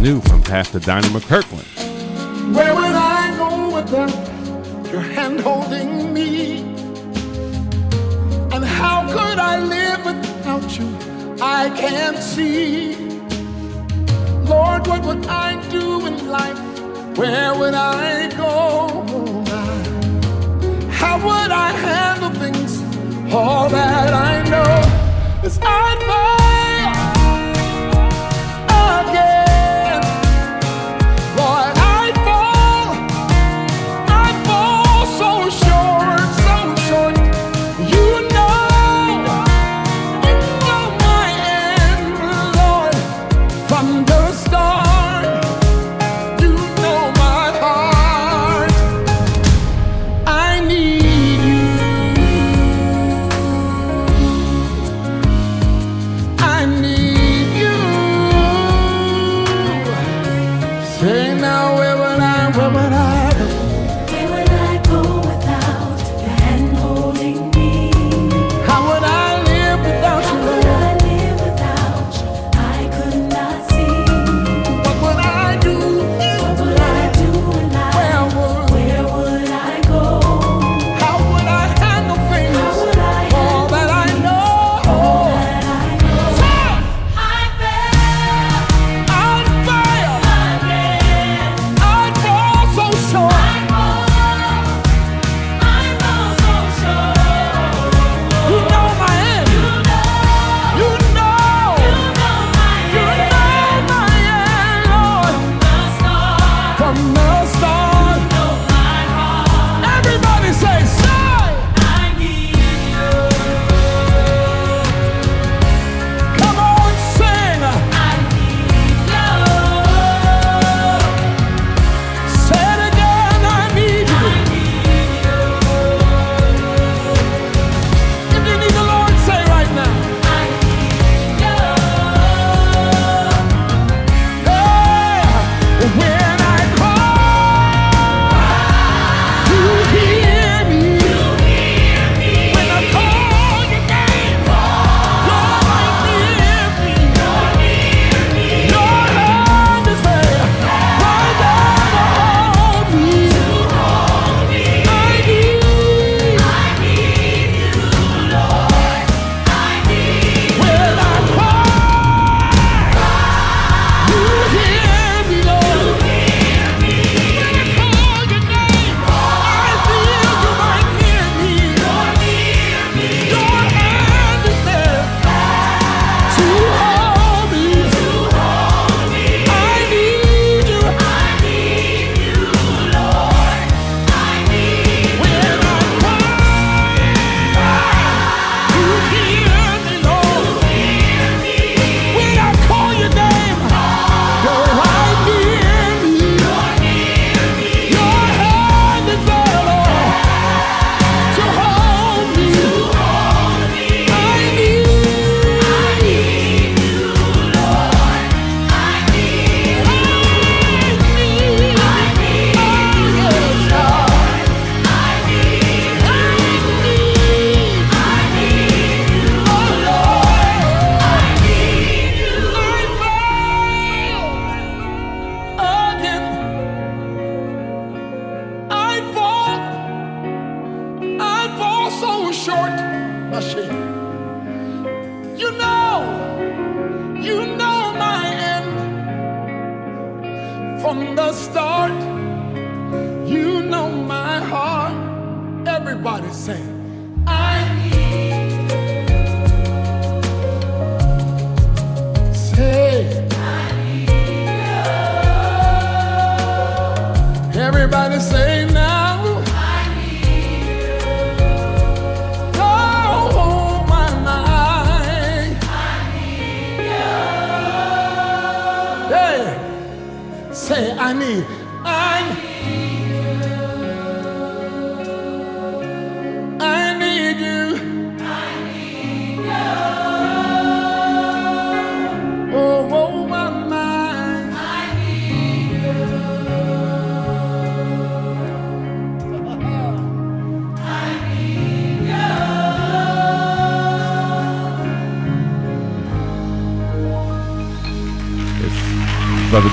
new from Pastor Donnie McClurkin. Where would I go without your hand holding me? And how could I live without you? I can't see. Lord, what would I do in life? Where would I go? How would I handle things? All that I know is I'd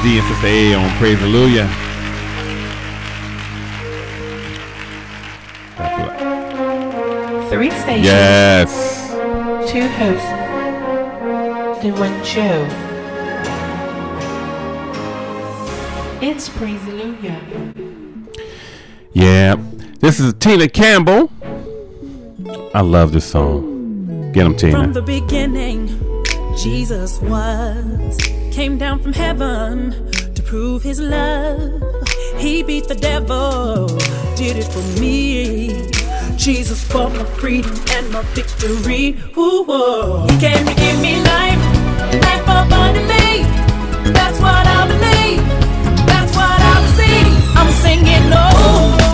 D and Sister A on Praise Hallelujah. Three stations. Yes. Two hosts. and one show. It's Praise Hallelujah. Yeah. This is Tina Campbell. I love this song. Get him, Tina. From the beginning, Jesus was came down from heaven to prove his love. He beat the devil, did it for me. Jesus bought my freedom and my victory. Ooh. He came to give me life, life abundantly. That's what I believe. That's what I receive. I'm singing, oh.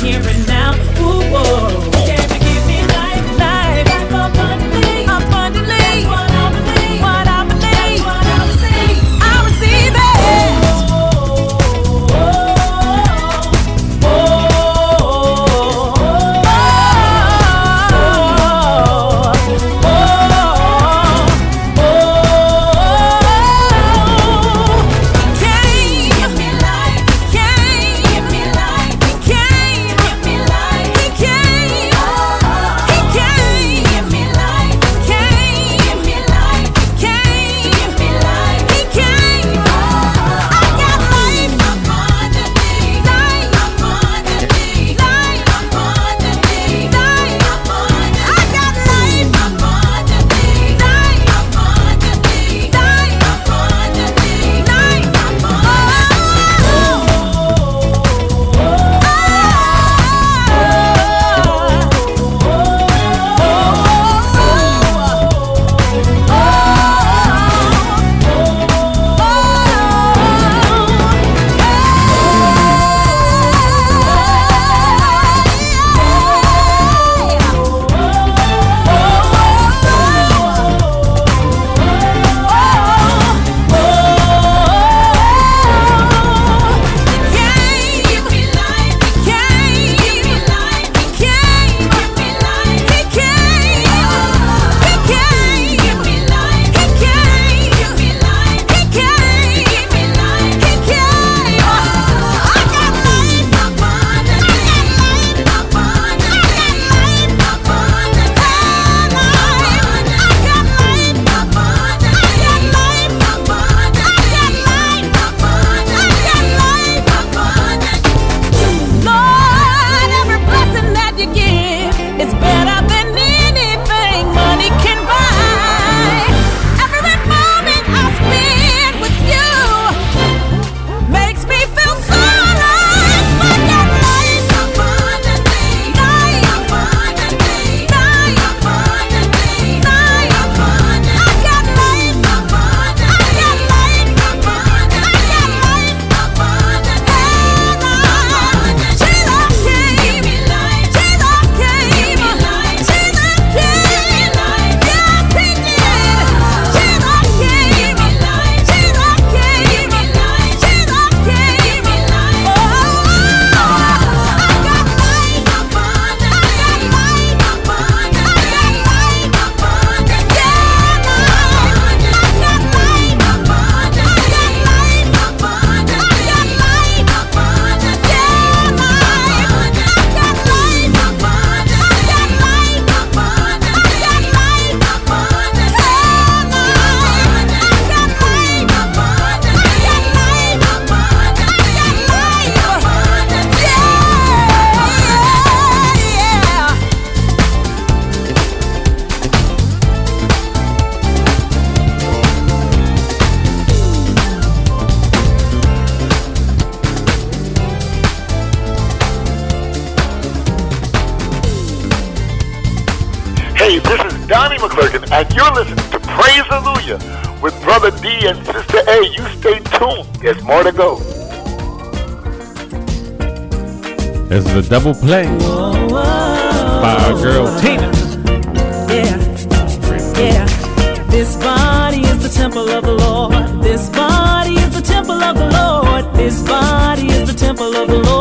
here and now. Double Play whoa, whoa, by our girl Tina. Yeah, yeah. This body is the temple of the Lord. This body is the temple of the Lord. This body is the temple of the Lord.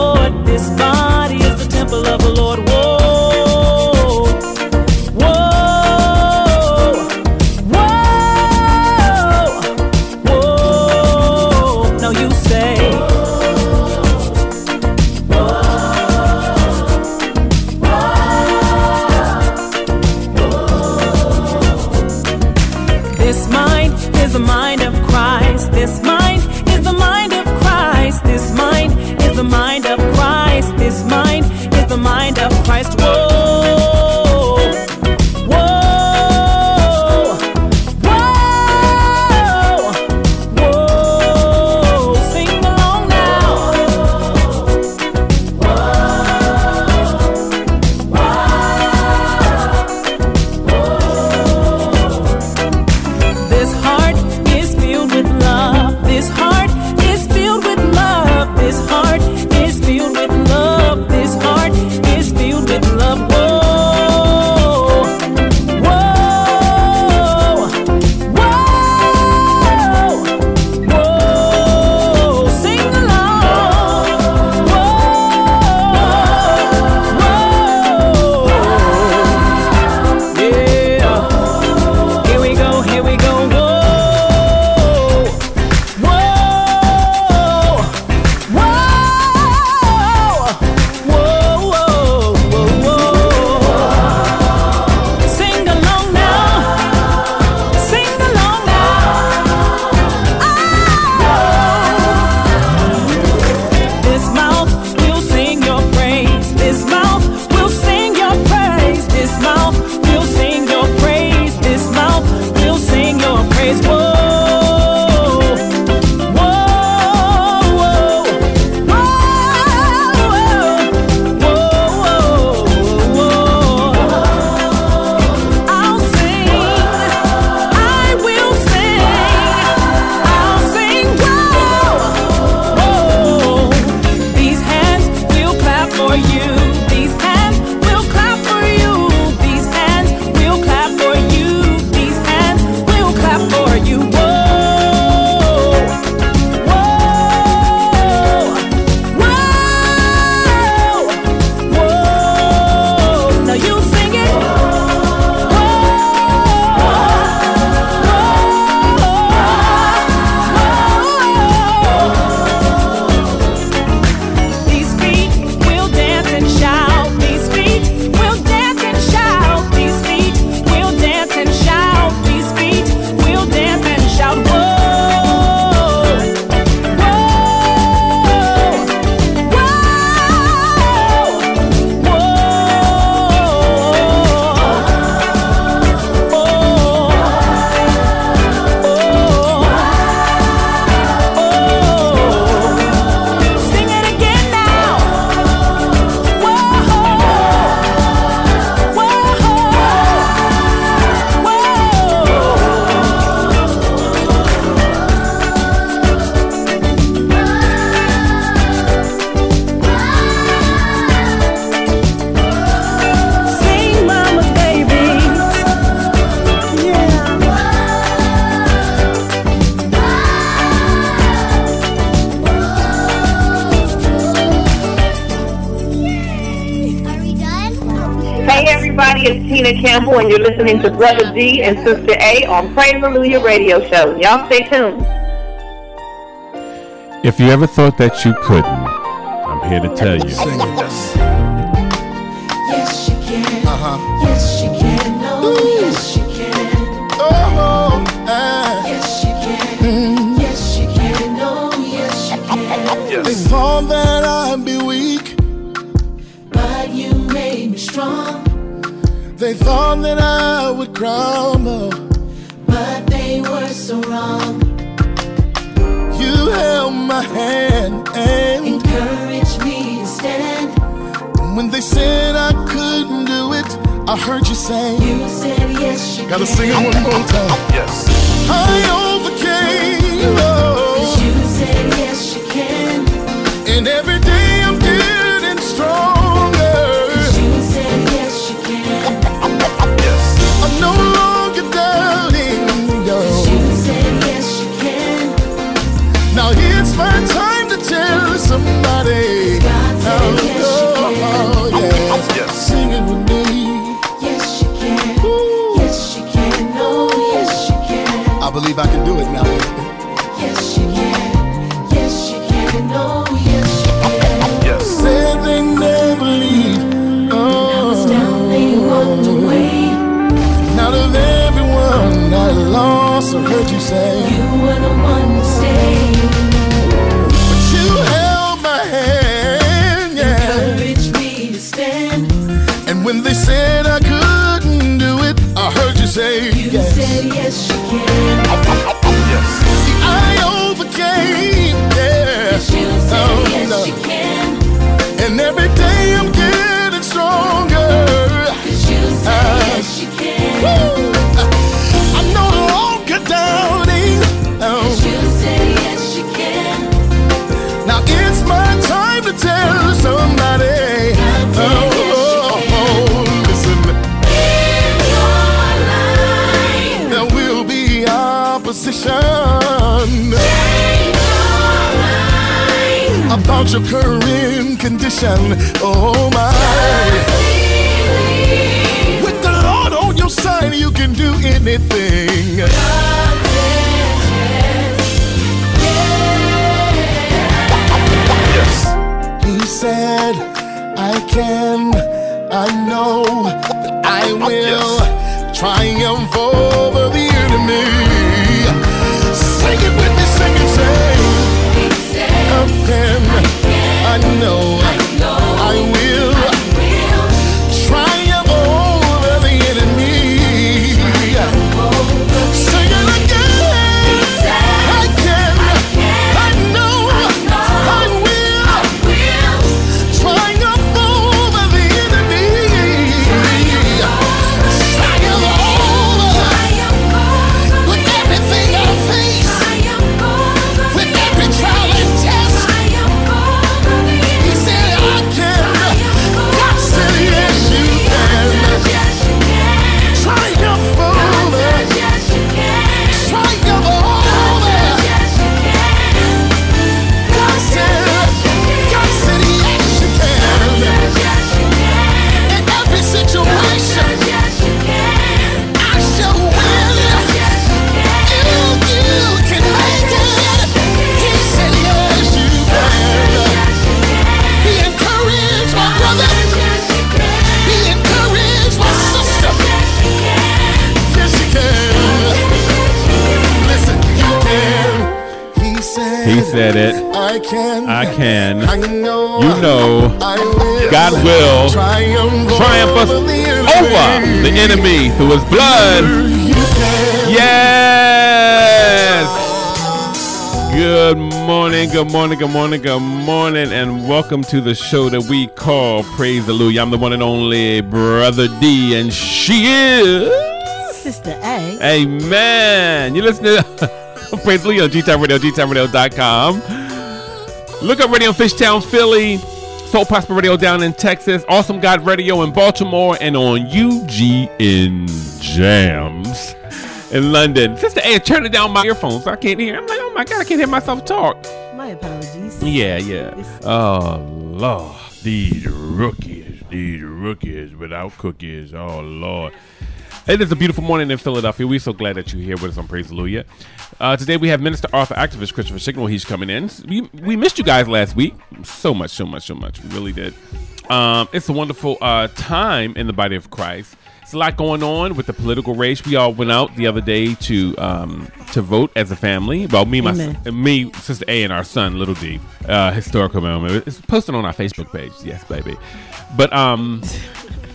to Brother D and Sister A on Praise Hallelujah Radio Show. Y'all stay tuned. If you ever thought that you couldn't, I'm here to tell you. thought that I would crumble, but they were so wrong. You held my hand and encouraged me to stand. And when they said I couldn't do it, I heard you say, You said yes, you Gotta can. sing it one more time. Yes. I overcame. Oh, you said yes, you can. And every about your current condition. Oh my. With the Lord on your side, you can do anything. Yes. He said, I can, I know that I oh, will triumph over the enemy. Sing it with me, sing it, say, I can, I know, I will said, it. I can. I can. I know. You know. I will. God will triumph, triumph us over the over the enemy through his blood. Yes. Good morning, good morning, good morning, good morning, and welcome to the show that we call Praise the Hallelujah. I'm the one and only Brother D, and she is. Sister A. Amen. You listen to Praise Hallelujah on G-Town Radio, gtownradio.com. Look up Radio Fishtown, Philly. Soul Prosper Radio down in Texas. Awesome God Radio in Baltimore. And on UGN Jams in London. Sister A, turning down my earphones. I can't hear. I'm like, oh my God, I can't hear myself talk. My apologies. Yeah, yeah. Oh, Lord. These rookies. These rookies without cookies. Oh, Lord. It is a beautiful morning in Philadelphia. We're so glad that you're here with us on Praise Hallelujah. Uh, today we have Minister Author Activist Christopher Signal. He's coming in. We, we missed you guys last week. So much, so much, so much. We really did. Um, it's a wonderful uh, time in the body of Christ. It's a lot going on with the political race. We all went out the other day to um, to vote as a family. Well, me, my Amen. me, sister A, and our son, little D. Uh, historical moment. It's posted on our Facebook page. Yes, baby. But um,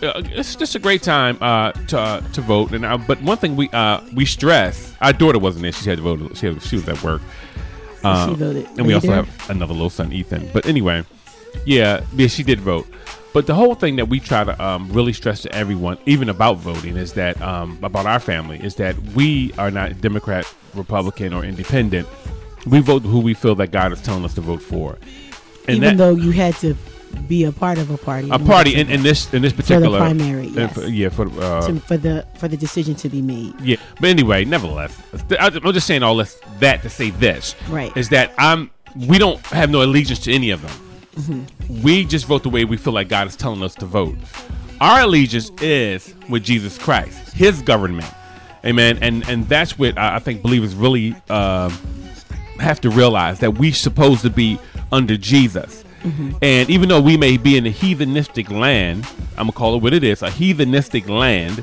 uh, it's just a great time uh, to uh, to vote. And uh, but one thing we uh, we stress. Our daughter wasn't there. She had to vote. She, had, she was at work. Uh, she voted and we also have another little son, Ethan. But anyway, yeah, yeah, she did vote. But the whole thing that we try to um, really stress to everyone, even about voting, is that um, about our family, is that we are not Democrat, Republican, or Independent. We vote who we feel that God is telling us to vote for. And Even that, though you had to be a part of a party. a party in, in this in this particular primary, uh, yes. for- yeah, for uh, to- for the for the decision to be made. yeah, but anyway, nevertheless, I'm just saying all this that to say this. Right. Is that I'm we don't have no allegiance to any of them. Mm-hmm. We just vote the way we feel like God is telling us to vote. Our allegiance is with Jesus Christ, His government, Amen. And and that's what I I think believers really uh, have to realize that we're supposed to be under Jesus. And even though we may be in a heathenistic land, I'm gonna call it what it is, a heathenistic land,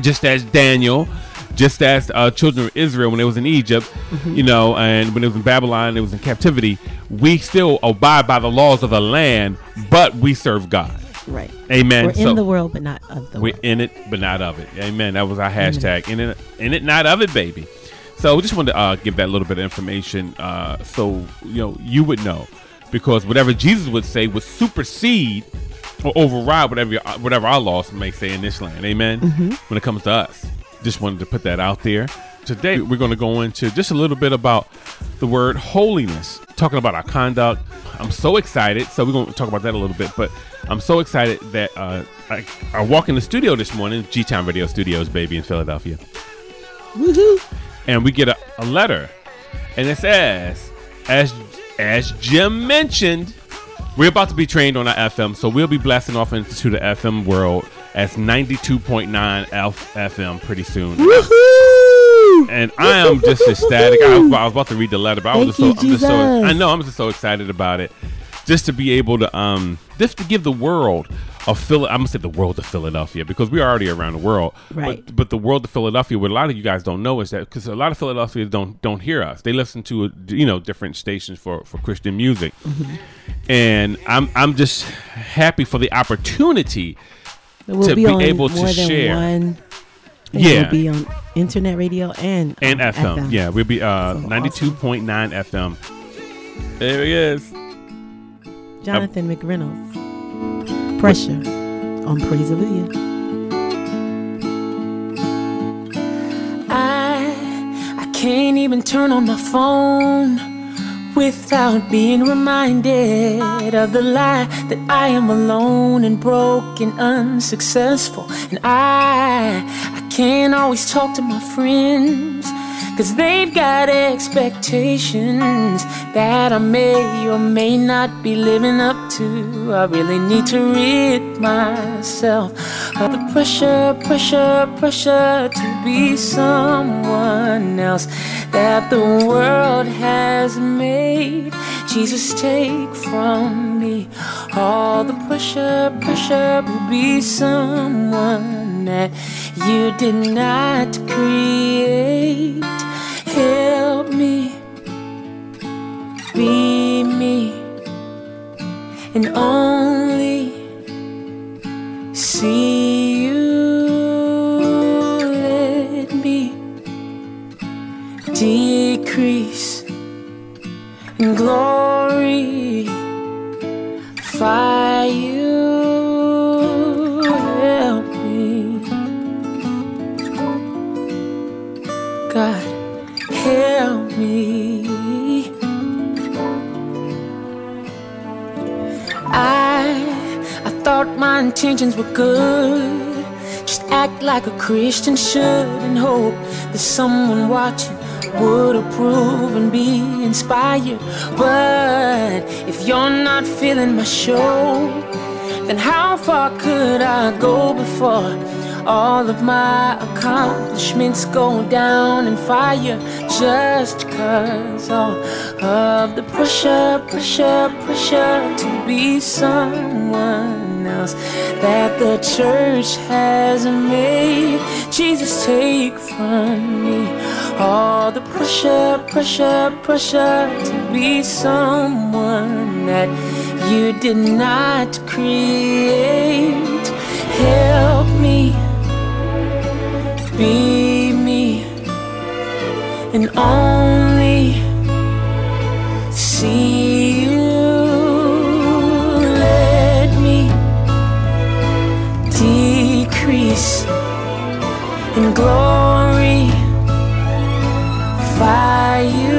just as Daniel, just as uh, children of Israel when they was in Egypt, you know, and when it was in Babylon, it was in captivity. We still abide by the laws of the land, but we serve God. Right. Amen. We're So- in the world, but not of the world. we're world. in it, but not of it. Amen. That was our hashtag. In it, in it, not of it, baby. So we just wanted to uh, give that little bit of information, uh, so you know you would know, because whatever Jesus would say would supersede or override whatever your- whatever our laws may say in this land. Amen. When it comes to us, just wanted to put that out there. Today we're going to go into just a little bit about the word holiness, talking about our conduct. I'm so excited. So we're going to talk about that a little bit, but I'm so excited that uh, I, I walk in the studio this morning, G Town Radio Studios, baby, in Philadelphia, Woohoo! and we get a, a letter, and it says, as as Jim mentioned, we're about to be trained on our FM, so we'll be blasting off into the FM world as 92.9 F- FM pretty soon. Woohoo! And I am just ecstatic. I was, I was about to read the letter, but I was just so, you, I'm just so I know I'm just so excited about it. Just to be able to um just to give the world of Phil I'm gonna say the world of Philadelphia because we're already around the world. Right. But but the world of Philadelphia, what a lot of you guys don't know is that because a lot of Philadelphians don't don't hear us. They listen to you know different stations for for Christian music. Mm-hmm. And I'm I'm just happy for the opportunity We'll to be, be able to share. One, Yeah. We'll be on internet radio and and um, FM. Yeah, we'll be uh So ninety two point nine FM. There he is. Jonathan McReynolds. Pressure on Praise Hallelujah. I I can't even turn on my phone without being reminded of the lie that I am alone and broken, unsuccessful. And I I can't always talk to my friends. Cause they've got expectations that I may or may not be living up to. I really need to rid myself of the pressure, pressure, pressure to be someone else that the world has made. Jesus, take from me all the pressure, pressure to be someone that you did not create. Help me be me and only see you. Let me decrease and glorify you. God. Help me. I I thought my intentions were good. Just act like a Christian should and hope that someone watching would approve and be inspired. But if you're not feeling my show, then how far could I go before all of my accomplishments go down in fire? Just cause all of the pressure, pressure, pressure to be someone else that the church has made. Jesus, take from me all the pressure, pressure, pressure to be someone that you did not create. Be me and only see you. Let me decrease and glorify you.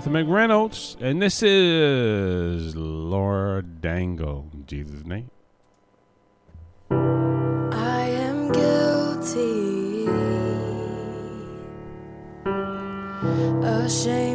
Jonathan McReynolds, and this is Laura Dangle. In Jesus' name. I am guilty, ashamed.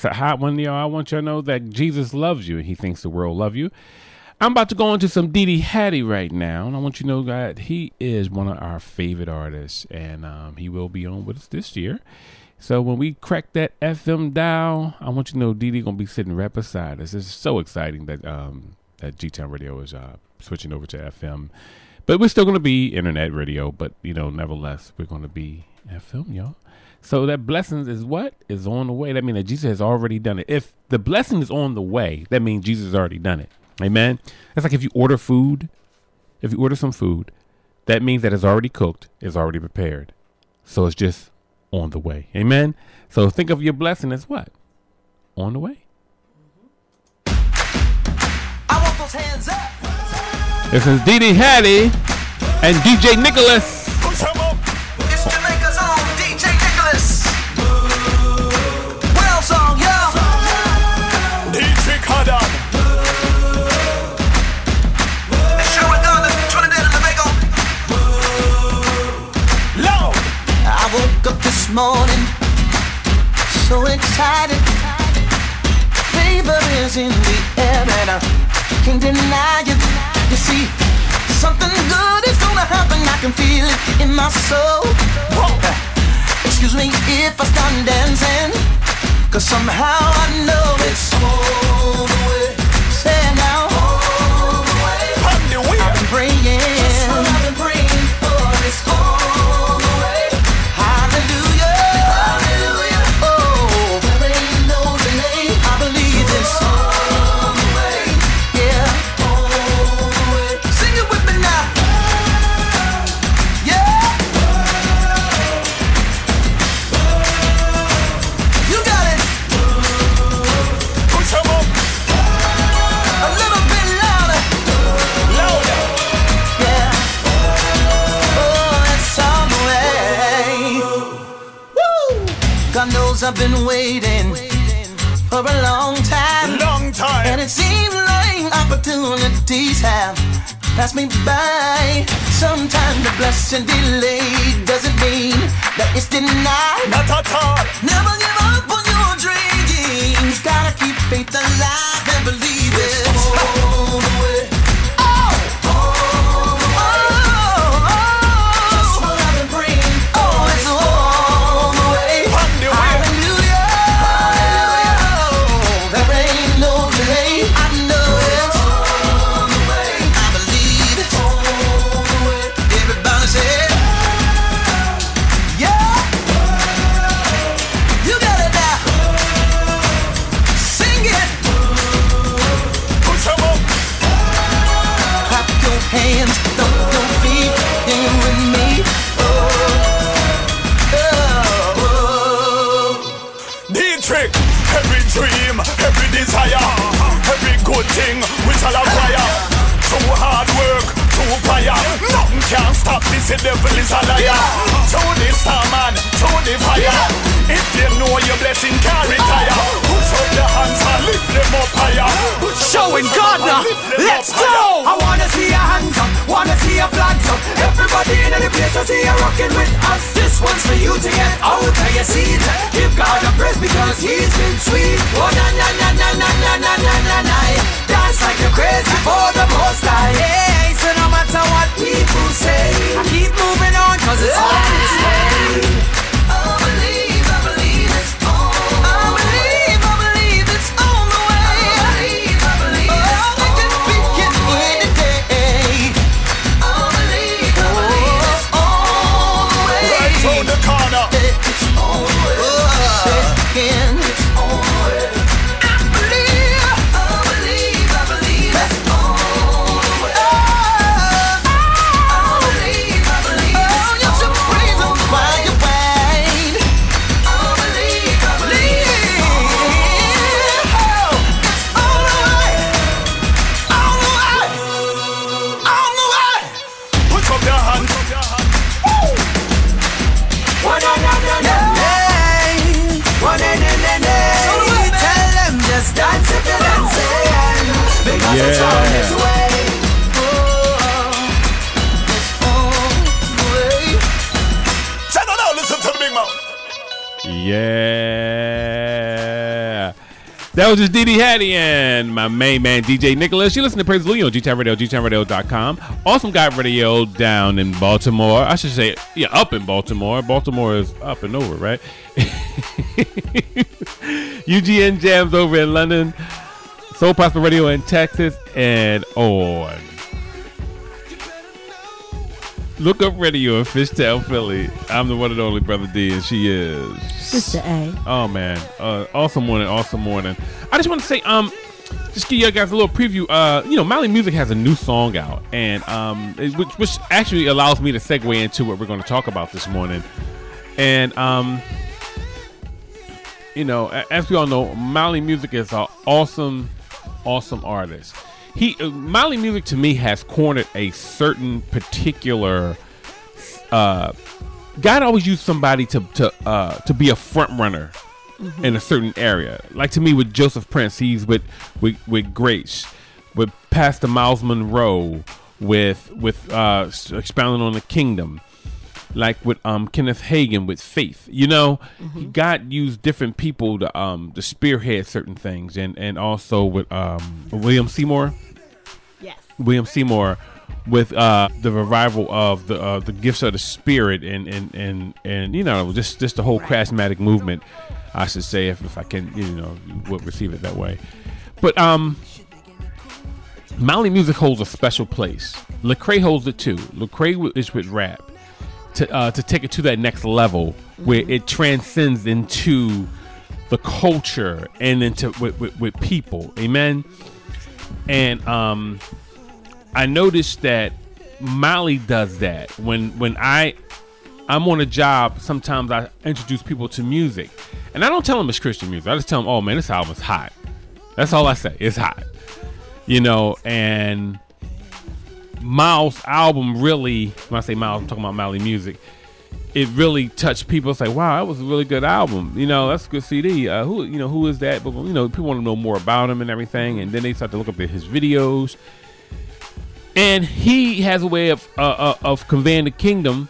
That's a hot one, y'all. I want y'all to know that Jesus loves you and he thinks the world love you. I'm about to go into some Dee Dee Hattie right now, and I want you to know that he is one of our favorite artists, and um, he will be on with us this year. So when we crack that FM dial, I want you to know Dee Dee gonna be sitting right beside us. It's so exciting that um, that G-Town Radio is uh, switching over to FM, but we're still gonna be internet radio. But you know, nevertheless, we're gonna be FM, y'all. So that blessings is what is on the way. That means that Jesus has already done it. If the blessing is on the way, that means Jesus has already done it. Amen. That's like if you order food. If you order some food, that means that it's already cooked, it's already prepared. So it's just on the way. Amen. So think of your blessing as what? On the way. I want those hands up. This is Dee Dee Hattie and DJ Nicholas. Morning so excited. Favor is in the air and I can't deny it. You see, something good is gonna happen. I can feel it in my soul. Excuse me if I start dancing, cause somehow I know it's all Knows I've been waiting for a long time. Long time. And it seems like opportunities have passed me by. Sometimes the blessing delayed doesn't mean that it's denied. Not at all. Never give up on your dreams. Gotta keep faith alive and believe it. All the way. The devil is a liar. Through the star man, through the fire. If you know your blessing can retire, push up your hands and lift them up higher. Showing God now. Let's go. I wanna see your hands up, wanna see your flags up. Everybody in the place, I see you rocking with us. This one's for you to get out of your seat. Give God a praise because He's been sweet. Oh na na na na na na na na na na. Dance like you're crazy for the most high. Hey, so no matter what people say, I keep moving on 'cause it's all this way. yeah. Yeah. That was just Didi Hattie and my main man DJ Nicholas. You listen to Praise Hallelujah on G-Town Radio, gtownradio.com. Awesome Guy Radio down in Baltimore. I should say, yeah, up in Baltimore. Baltimore is up and over, right? UGN Jams over in London. Soul Prosper Radio in Texas and on. Look up radio in Fishtown, Philly. I'm the one and only Brother D, and she is Sister A. Oh man, uh, awesome morning, awesome morning. I just want to say, um, just give you guys a little preview. Uh, you know, Mali Music has a new song out, and um, it- which, which actually allows me to segue into what we're going to talk about this morning. And um, you know, as we all know, Mali Music is an awesome, awesome artist. He uh, Mali Music to me has cornered a certain particular. Uh, God always used somebody to to uh, to be a front runner Mhm. in a certain area. Like to me, with Joseph Prince, he's with with with Grace, with Pastor Myles Munroe, with with uh, expounding on the kingdom, like with um Kenneth Hagin with Faith. You know, God used different people to um to spearhead certain things, and and also with um William Seymour. Yes. William Seymour with uh, the revival of the uh, the gifts of the spirit and and and and you know just just the whole charismatic movement, I should say if, if I can you know would receive it that way, but um. Mali music holds a special place. Lecrae holds it too. Lecrae is with rap to uh, to take it to that next level where it transcends into the culture and into with, with, with people. Amen. And um, I noticed that Mali does that when when I I'm on a job. Sometimes I introduce people to music, and I don't tell them it's Christian music. I just tell them, "Oh man, this album is hot." That's all I say. It's hot, you know. And Miles' album really, when I say Miles, I'm talking about Mali music. It really touched people. It's like, wow, that was a really good album. You know, that's a good CD. Uh, who, you know, who is that? But you know, people want to know more about him and everything. And then they start to look up at his videos. And he has a way of uh, uh, of conveying the kingdom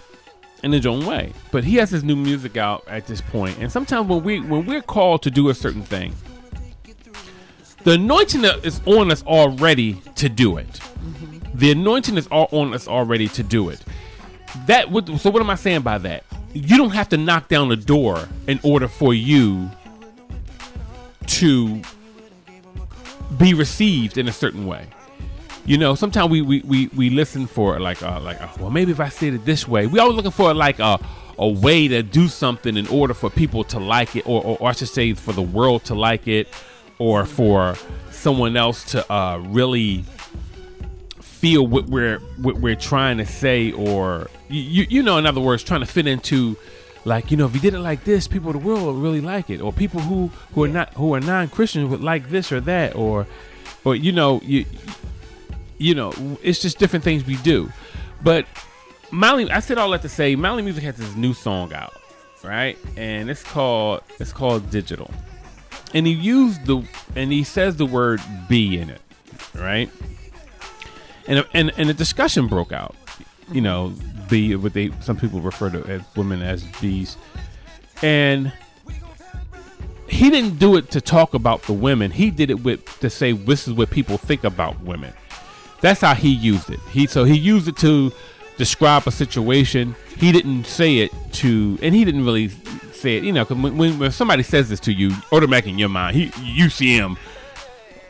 in his own way. But he has his new music out at this point. And sometimes when we when we're called to do a certain thing, the anointing is on us already to do it. The anointing is all on us already to do it. That would, so what am I saying by that? You don't have to knock down the door in order for you to be received in a certain way. You know, sometimes we we, we, we listen for like uh, like uh, well maybe if I said it this way. We always looking for like a a way to do something in order for people to like it, or, or, or I should say for the world to like it, or for someone else to uh, really feel what we're what we're trying to say, or you you- know, in other words, trying to fit into like you know if you did it like this, people of the world would really like it, or people who who are not who are non Christians would like this or that, or or you know you you know it's just different things we do, but. Mali, I said all that to say, Mali Music has this new song out, right? And it's called it's called Digital, and he used the and he says the word "be" in it, right? And and and a discussion broke out. You know, be what they some people refer to as women as bees, and he didn't do it to talk about the women. He did it with to say this is what people think about women. That's how he used it. He so he used it to describe a situation. He didn't say it to, and he didn't really say it. You know, 'cause when, when when somebody says this to you, automatically in your mind, he you see him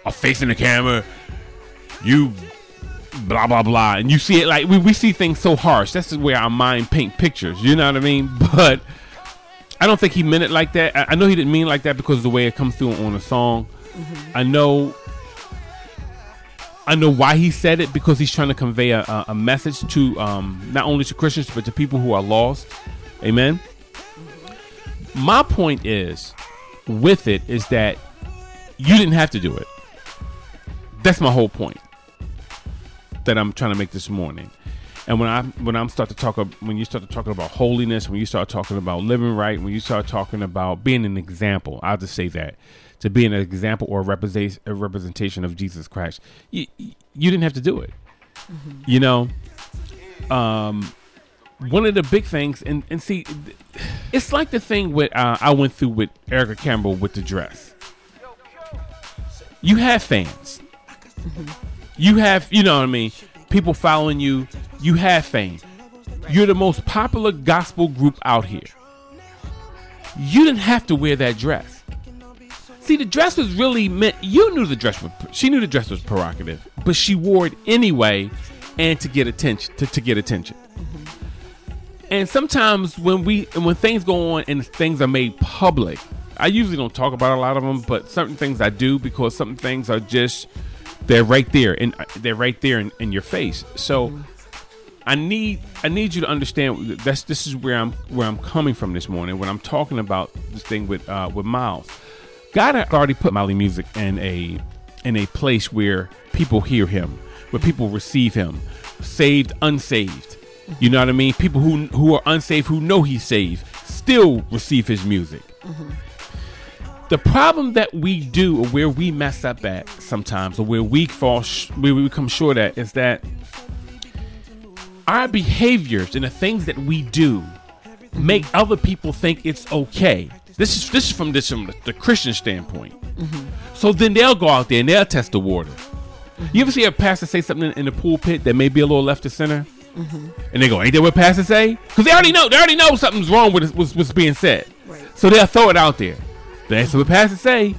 a face in the camera, you blah blah blah, and you see it like we, we see things so harsh. That's where our mind paint pictures. You know what I mean? But I don't think he meant it like that. I, I know he didn't mean it like that because of the way it comes through on the song. I know I know why he said it because he's trying to convey a, a, a message to um, not only to Christians but to people who are lost. Amen. My point is, with it, is that you didn't have to do it. That's my whole point that I'm trying to make this morning. And when I when I'm start to talk when you start to talking about holiness, when you start talking about living right, when you start talking about being an example, I'll just say that to be an example or a representation a representation of Jesus Christ, you you didn't have to do it. You know, um, one of the big things, and and see, it's like the thing with uh, I went through with Erica Campbell with the dress. You have fans. You have, you know what I mean, people following you. You have fame. You're the most popular gospel group out here. You didn't have to wear that dress. See, the dress was really meant. You knew the dress was. She knew the dress was provocative, but she wore it anyway, and to get attention. To, to get attention. Mm-hmm. And sometimes when we when things go on and things are made public, I usually don't talk about a lot of them, but certain things I do because certain things are just they're right there and they're right there in, in your face. So I need I need you to understand that's this is where I'm where I'm coming from this morning when I'm talking about this thing with uh, with Miles. God had already put Mali Music in a in a place where people hear him, where people receive him, saved, unsaved. You know what I mean? People who who are unsaved who know he's saved still receive his music. The problem that we do, or where we mess up at sometimes, or where we fall, sh- where we come short at, is that our behaviors and the things that we do make other people think it's okay. This is this is from this from the Christian standpoint. Mm-hmm. So then they'll go out there and they'll test the water. Mm-hmm. You ever see a pastor say something in the pulpit that may be a little left of center? Mm-hmm. And they go, ain't that what pastor say? Because they already know, they already know something's wrong with what's, what's being said. So they'll throw it out there. That's what pastor say.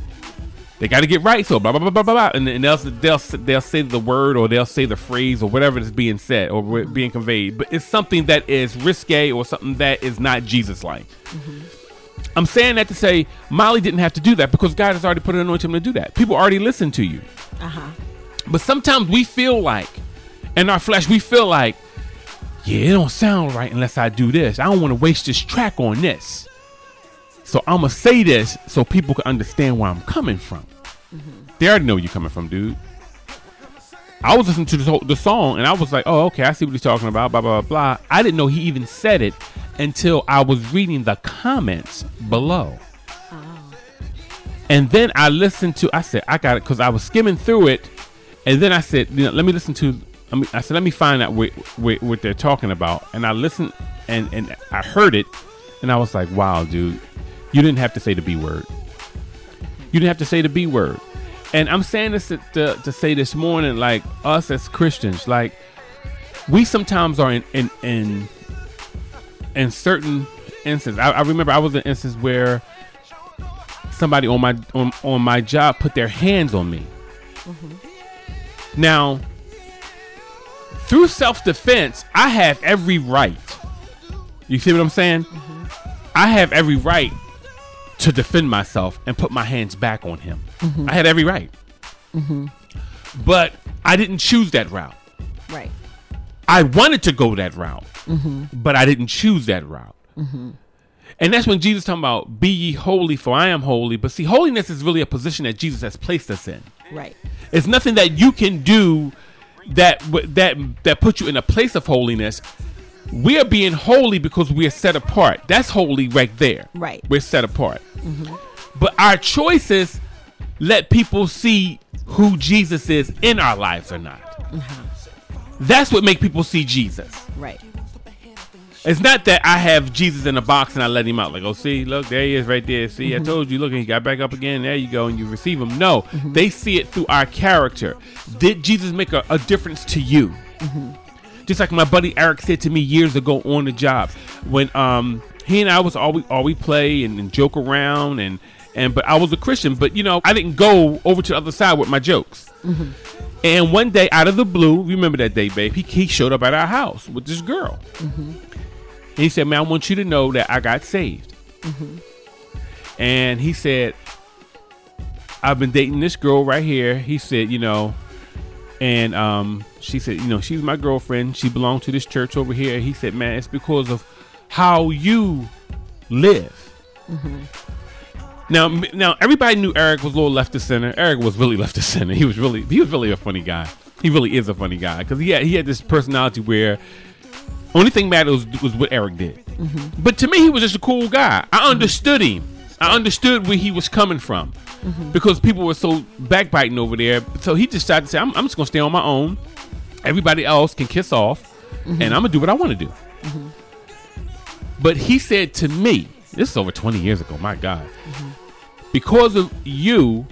They got to get right. So blah blah blah blah blah, blah. and, and they'll they'll they'll say the word or they'll say the phrase or whatever is being said or being conveyed. But it's something that is risque or something that is not Jesus like. I'm saying that to say Mali didn't have to do that because God has already put on him to do that. People already listen to you. Uh huh. But sometimes we feel like, in our flesh, we feel like, yeah, it don't sound right unless I do this. I don't want to waste this track on this. So I'm gonna say this so people can understand where I'm coming from. Mm-hmm. They already know where you're coming from, dude. I was listening to the, whole, the song and I was like, oh, okay, I see what he's talking about, blah, blah, blah, blah. I didn't know he even said it until I was reading the comments below. Oh. And then I listened to, I said, I got it because I was skimming through it. And then I said, you know, let me listen to, I, mean, I said, let me find out what, what, what they're talking about. And I listened and, and I heard it. And I was like, wow, dude, you didn't have to say the B word. You didn't have to say the B word. And I'm saying this to, to, to say this morning, like us as Christians, like we sometimes are in in in, in certain instances. I, I remember I was in an instance where somebody on my on, on my job put their hands on me. Mm-hmm. Now, through self defense, I have every right. You see what I'm saying? Mm-hmm. I have every right to defend myself and put my hands back on him. Mm-hmm. I had every right. Mm-hmm. But I didn't choose that route. Right. I wanted to go that route, Mm-hmm. but I didn't choose that route. Mm-hmm. And that's when Jesus talking about be ye holy for I am holy. But see, holiness is really a position that Jesus has placed us in. Right. It's nothing that you can do that that that puts you in a place of holiness. We are being holy because we are set apart. That's holy right there. Right. We're set apart. Mm-hmm. But our choices let people see who Jesus is in our lives or not. Mm-hmm. That's what make people see Jesus. Right. It's not that I have Jesus in a box and I let him out. Like, oh, see, look, there he is right there. See, I mm-hmm. told you, look, and he got back up again. There you go, and you receive him. No, they see it through our character. Did Jesus make a, a difference to you? Just like my buddy Eric said to me years ago on the job, when um he and I was all we all we play and, and joke around and and but I was a Christian, but you know I didn't go over to the other side with my jokes. Mm-hmm. And one day, out of the blue, remember that day, babe? He, he showed up at our house with this girl. And he said, Man, I want you to know that I got saved. Mm-hmm. And he said, I've been dating this girl right here. He said, You know, and um, she said, You know, she's my girlfriend. She belonged to this church over here. He said, Man, it's because of how you live. Now, m- now everybody knew Eric was a little left of center. Eric was really left of center. He was really, he was really a funny guy. He really is a funny guy because he had he had this personality where only thing mattered was, was what Eric did. But to me, he was just a cool guy. I understood him. I understood where he was coming from mm-hmm. because people were so backbiting over there. So he decided to say, "I'm, I'm just gonna stay on my own. Everybody else can kiss off, mm-hmm. and I'm gonna do what I want to do." Mm-hmm. But he said to me, this is over 20 years ago, my God. Because of you,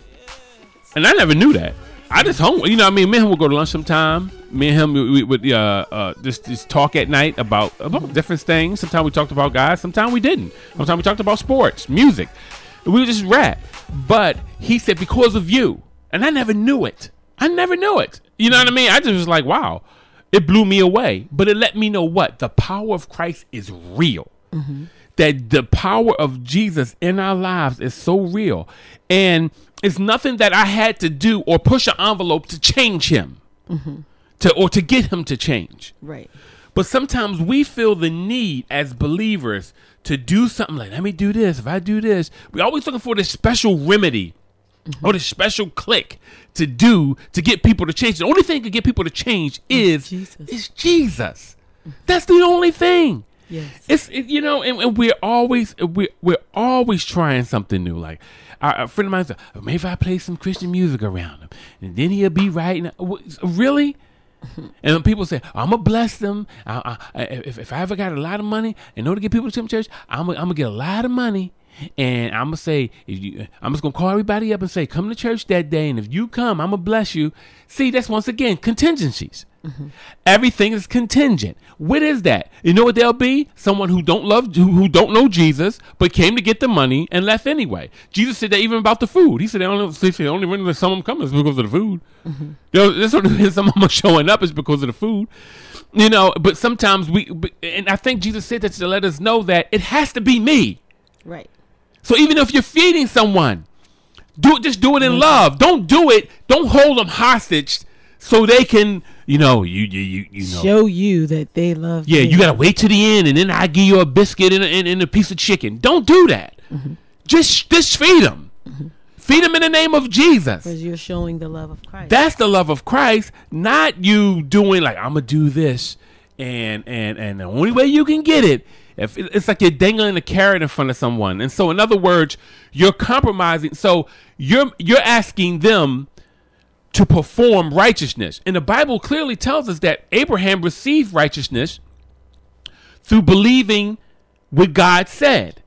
and I never knew that. I just hung, you know, I mean, me and him would go to lunch sometime. Me and him we, we would uh, uh, just just talk at night about about different things. Sometimes we talked about guys. Sometimes we didn't. Sometimes we talked about sports, music. We would just rap. But he said because of you, and I never knew it. I never knew it. You know what I mean? I just was like, wow, it blew me away. But it let me know what the power of Christ is real that the power of Jesus in our lives is so real. And it's nothing that I had to do or push an envelope to change him. Mm-hmm. To or to get him to change. Right. But sometimes we feel the need as believers to do something like, let me do this. If I do this, we're always looking for this special remedy mm-hmm. or this special click to do to get people to change. The only thing to get people to change is Jesus. is Jesus. Mm-hmm. That's the only thing. Yes. It's it, you know, and, and we're always we're we're always trying something new. Like a a friend of mine said, "Oh, maybe I play some Christian music around him, and then he'll be right. Really? And when people say, "I'm gonna bless them," I, I, if if I ever got a lot of money in order to get people to come to church, I'm gonna, I'm get a lot of money. And I'm gonna say, if you, I'm just gonna call everybody up and say, "Come to church that day," and if you come, I'm gonna bless you. See, that's once again contingencies. Mm-hmm. Everything is contingent. What is that? You know what they'll be? Someone who don't love, who, who don't know Jesus, but came to get the money and left anyway. Jesus said that even about the food. He said the only, said the only reason some of them come is because of the food. You know, that's what it is. Some of them are showing up is because of the food. You know, but sometimes we, and I think Jesus said that to let us know that it has to be me. Right. So even if you're feeding someone, do it. Just do it in mm-hmm. love. Don't do it. Don't hold them hostage so they can, you know, you you you, you know. Show you that they love. Yeah, you gotta wait to the end, and then I give you a biscuit and a, and, and a piece of chicken. Don't do that. Mm-hmm. Just just feed them. Mm-hmm. Feed them in the name of Jesus. because you're showing the love of Christ. That's the love of Christ, not you doing like I'm gonna do this, and and and the only way you can get it, if it's like you're dangling a carrot in front of someone, and so in other words, you're compromising. So you're you're asking them to perform righteousness, and the Bible clearly tells us that Abraham received righteousness through believing what God said.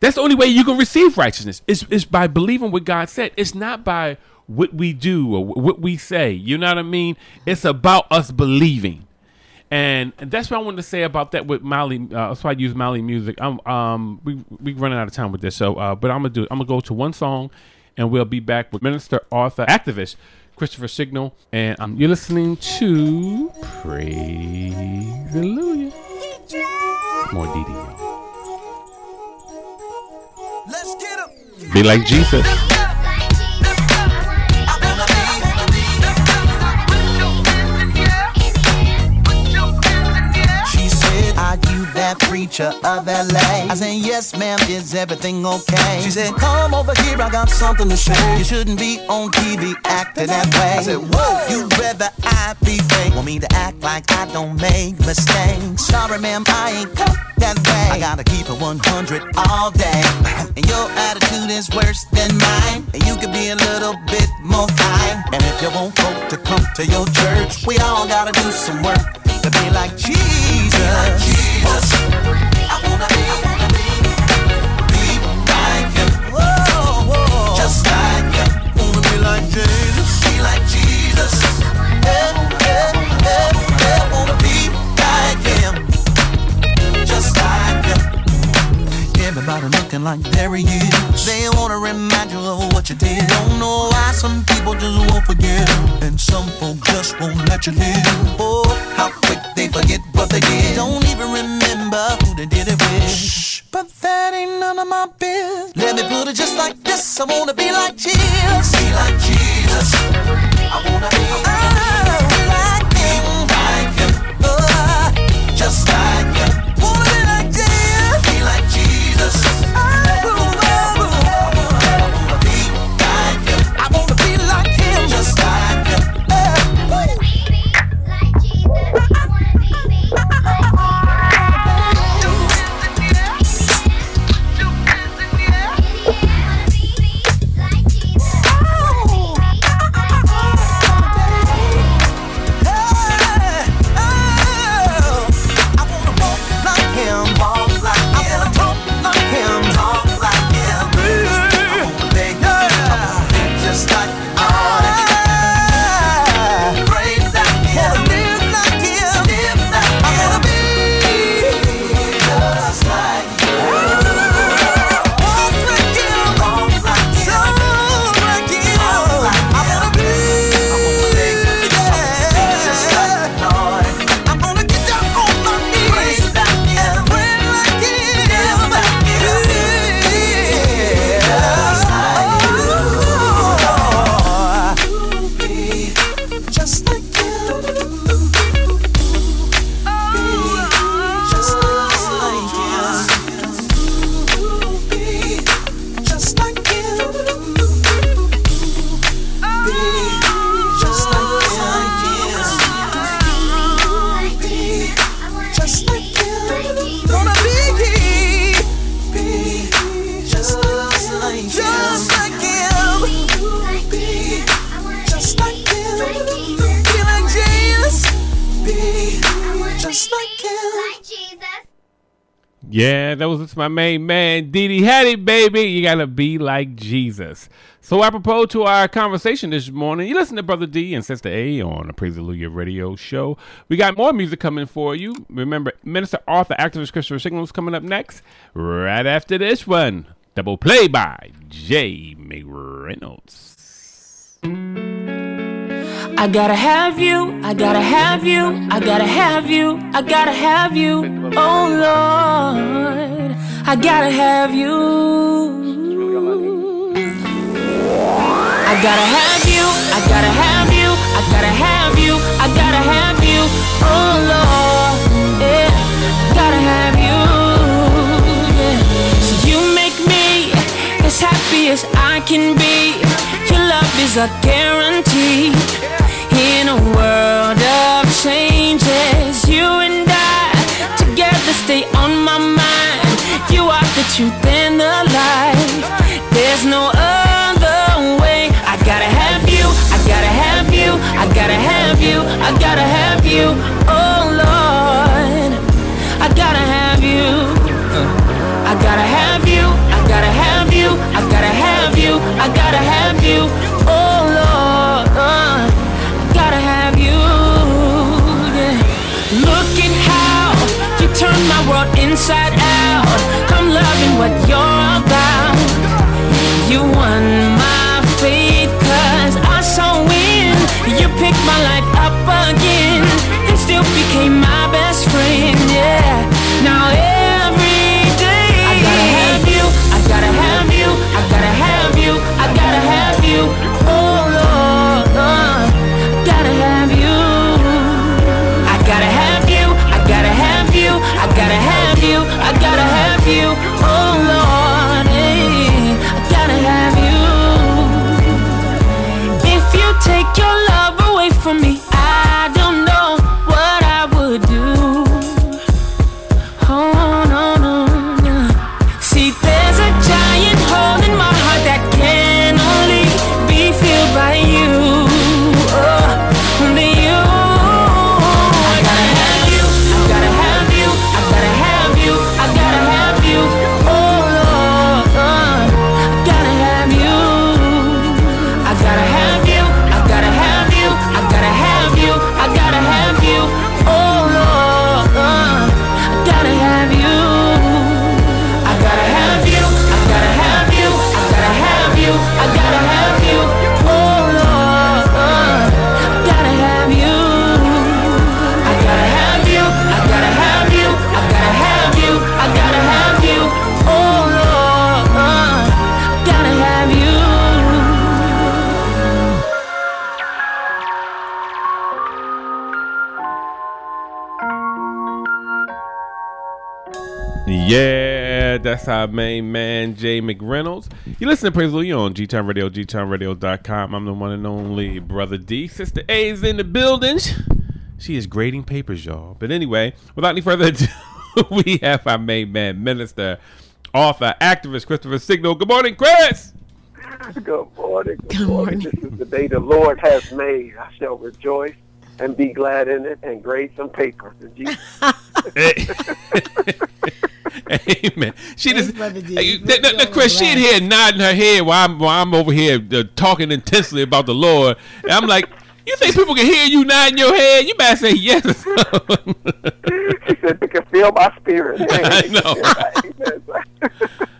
That's the only way you can receive righteousness. Is is by believing what God said. It's not by what we do or what we say. You know what I mean? It's about us believing. And, and that's what I wanted to say about that with Mali. Uh, that's why I use Mali music. I'm um we we running out of time with this. So uh, but I'm gonna do I'm gonna go to one song, and we'll be back with minister, author, activist Christopher Signal, and um, you're listening to Praise Hallelujah. More DD. Let's get 'em. Be like Jesus. That preacher of LA? I said, Yes, ma'am, is everything okay? She said, Come over here, I got something to say. You shouldn't be on TV acting that way. I said, Whoa, you'd rather I be fake? Want me to act like I don't make mistakes? Sorry, ma'am, I ain't cut that way. I gotta keep it 100 all day. And your attitude is worse than mine. And you could be a little bit more kind. And if you want folk to come to your church, we all gotta do some work to be like Jesus. Be like Jesus. I wanna be wanna be like Jesus. Yeah, yeah, yeah, yeah. Wanna be like him. Just like him. Everybody looking like there he is. They wanna remind you of what you did. Don't know why some people just won't forget. And some folk just won't let you live. Oh, how quick they forget what they did. Don't even remember who they did it with. Shh, but that ain't none of my business. Let me put it just like this. I wanna be like Jesus. Be like Jesus. I wanna be like him. Like him. Oh, just like Yeah, that was my main man, Didi Hattie, baby. You gotta be like Jesus. So, apropos to our conversation this morning, you listen to Brother D and Sister A on the Praise Hallelujah radio show. We got more music coming for you. Remember, Minister Arthur, activist Christopher Signals coming up next, right after this one. Double play by Jay McReynolds. I gotta have you, I gotta have you, I gotta have you, I gotta have you, oh Lord, I gotta have you. I gotta have you, I gotta have you, I gotta have you, I gotta have you, oh Lord, yeah, gotta have you. Yeah. So you make me as happy as I can be. Your love is a guarantee. In a world of changes, you and I together stay on my mind. You are the truth and the life. There's no other way. I gotta have you, I gotta have you, I gotta have you, I gotta have you. Oh Lord, I gotta have you. I gotta have Yeah, that's our main man, Jay McReynolds. You listen to Praise the Lord, you on G-Town Radio, GTownRadio.com. I'm the one and only Brother D. Sister A's in the building. She is grading papers, y'all. But anyway, without any further ado, we have our main man, minister, author, activist, Christopher Signal. Good morning, Chris! Good morning. Good, morning. This is the day the Lord has made. I shall rejoice and be glad in it and grade some papers. In Jesus. Amen. She just, Hey, that- that- that Chris, she in here nodding her head while I'm, while I'm over here uh, talking intensely about the Lord. And I'm like, you think people can hear you nodding your head? You better say yes. or something. She said, "You can feel my spirit." I know.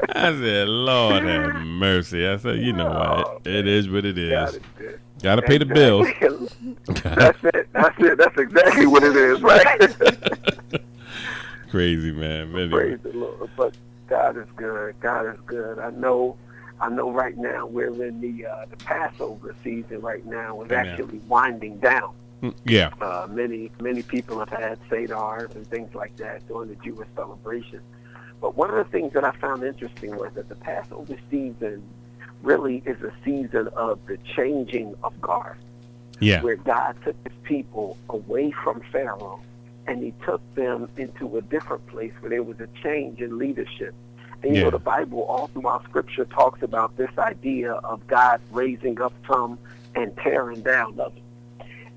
I said, Lord have mercy. I said, you know what? It is what it is. Got to pay the bills. That's it. That's it. That's exactly what it is, right? Crazy, man. Anyway. Praise the Lord. But God is good. God is good. I know. I know. Right now, we're in the uh, the Passover season. Right now, it's Amen. actually winding down. Mm, Yeah. Uh, many many people have had seders and things like that during the Jewish celebration. But one of the things that I found interesting was that the Passover season really is a season of the changing of guard, Yeah. where God took his people away from Pharaoh and he took them into a different place where there was a change in leadership. And you Yeah. know, the Bible all throughout Scripture talks about this idea of God raising up some and tearing down others.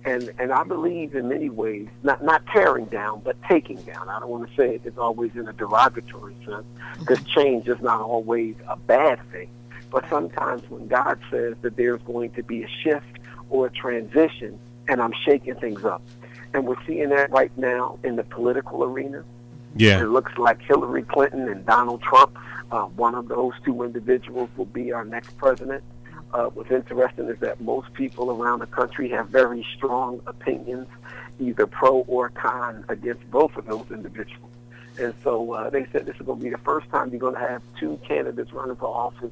And and I believe in many ways, not not tearing down, but taking down. I don't want to say it is always in a derogatory sense, because mm-hmm. change is not always a bad thing. But sometimes when God says that there's going to be a shift or a transition, and I'm shaking things up, and we're seeing that right now in the political arena. Yeah. It looks like Hillary Clinton and Donald Trump, uh, one of those two individuals will be our next president. Uh, what's interesting is that most people around the country have very strong opinions, either pro or con, against both of those individuals. And so uh, they said this is going to be the first time you're going to have two candidates running for office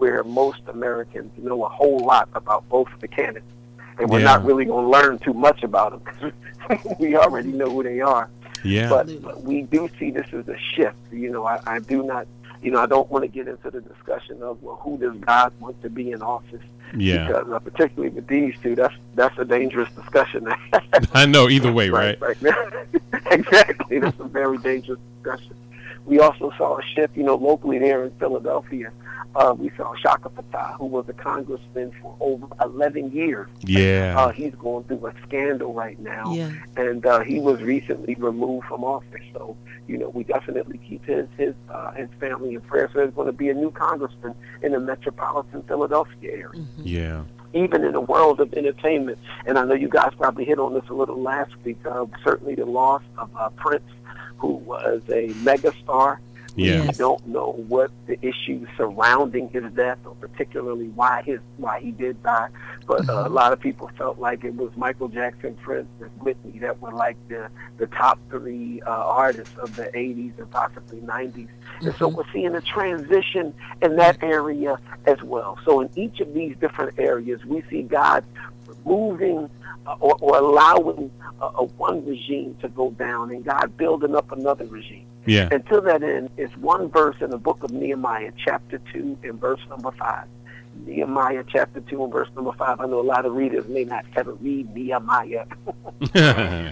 where most Americans know a whole lot about both the candidates. And we're Yeah. not really going to learn too much about them because we already know who they are. Yeah. But, but we do see this as a shift. You know, I, I do not, you know, I don't want to get into the discussion of well, who does God want to be in office? Yeah. Because uh, particularly with these two, that's that's a dangerous discussion. I know either way, right? right now. exactly, that's a very dangerous discussion. We also saw a shift, you know, locally there in Philadelphia. Uh, we saw Chaka Fattah, who was a congressman for over 11 years. Yeah. Uh, he's going through a scandal right now, Yeah. and uh, he was recently removed from office. So, you know, we definitely keep his his uh, his family in prayer. So there's going to be a new congressman in the metropolitan Philadelphia area Yeah. even in the world of entertainment. And I know you guys probably hit on this a little last week. Uh, certainly the loss of uh, Prince, who was a megastar. Yeah. We don't know what the issues surrounding his death, or particularly why his why he did die. But uh, a lot of people felt like it was Michael Jackson, Prince, and Whitney that were like the the top three uh, artists of the 80s and possibly 90s. And so we're seeing a transition in that area as well. So in each of these different areas, we see God removing uh, or, or allowing uh, a one regime to go down and God building up another regime. Yeah. And to that end, it's one verse in the book of Nehemiah, chapter 2, and verse number 5. Nehemiah chapter 2 and verse number 5. I know a lot of readers may not ever read Nehemiah.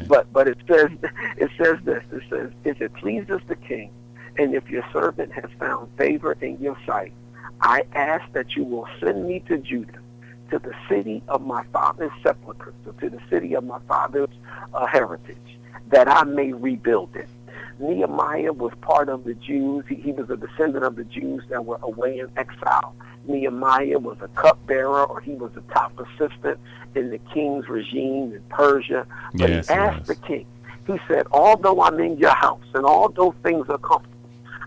but but it says it says this. It says, if it pleases the king, and if your servant has found favor in your sight, I ask that you will send me to Judah, to the city of my father's sepulchre, so to the city of my father's uh, heritage, that I may rebuild it. Nehemiah was part of the Jews. He, he was a descendant of the Jews that were away in exile. Nehemiah was a cupbearer, or he was a top assistant in the king's regime in Persia. But Yes, he asked was. the king, he said, although I'm in your house and although things are comfortable,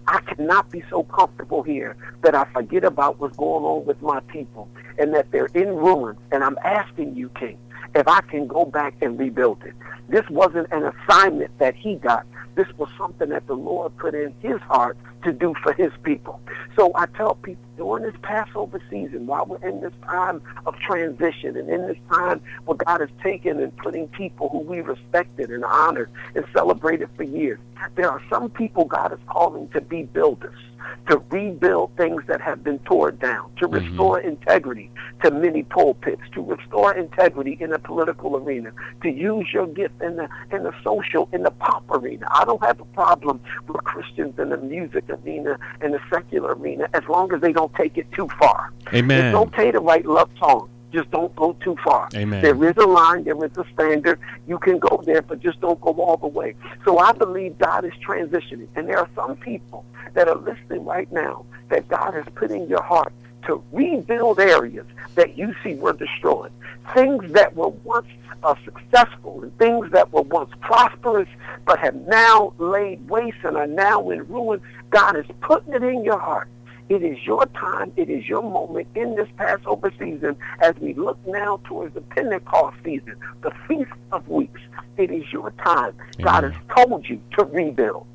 I cannot be so comfortable here that I forget about what's going on with my people and that they're in ruins. And I'm asking you, King, if I can go back and rebuild it. This wasn't an assignment that he got. This was something that the Lord put in his heart to do for his people. So I tell people during this Passover season, while we're in this time of transition and in this time where God has taken and putting people who we respected and honored and celebrated for years, there are some people God is calling to be builders, to rebuild things that have been torn down, to mm-hmm. restore integrity to many pulpits, to restore integrity in the political arena, to use your gift in the in the social, in the pop arena. I don't have a problem with Christians in the music arena and the secular arena as long as they don't take it too far. Amen. It's okay to write love songs. Just don't go too far. Amen. There is a line, there is a standard. You can go there, but just don't go all the way. So I believe God is transitioning. And there are some people that are listening right now that God has put in your heart to rebuild areas that you see were destroyed. Things that were once uh, successful and things that were once prosperous but have now laid waste and are now in ruin. God is putting it in your heart. It is your time. It is your moment in this Passover season as we look now towards the Pentecost season, the Feast of Weeks. It is your time. God has told you to rebuild.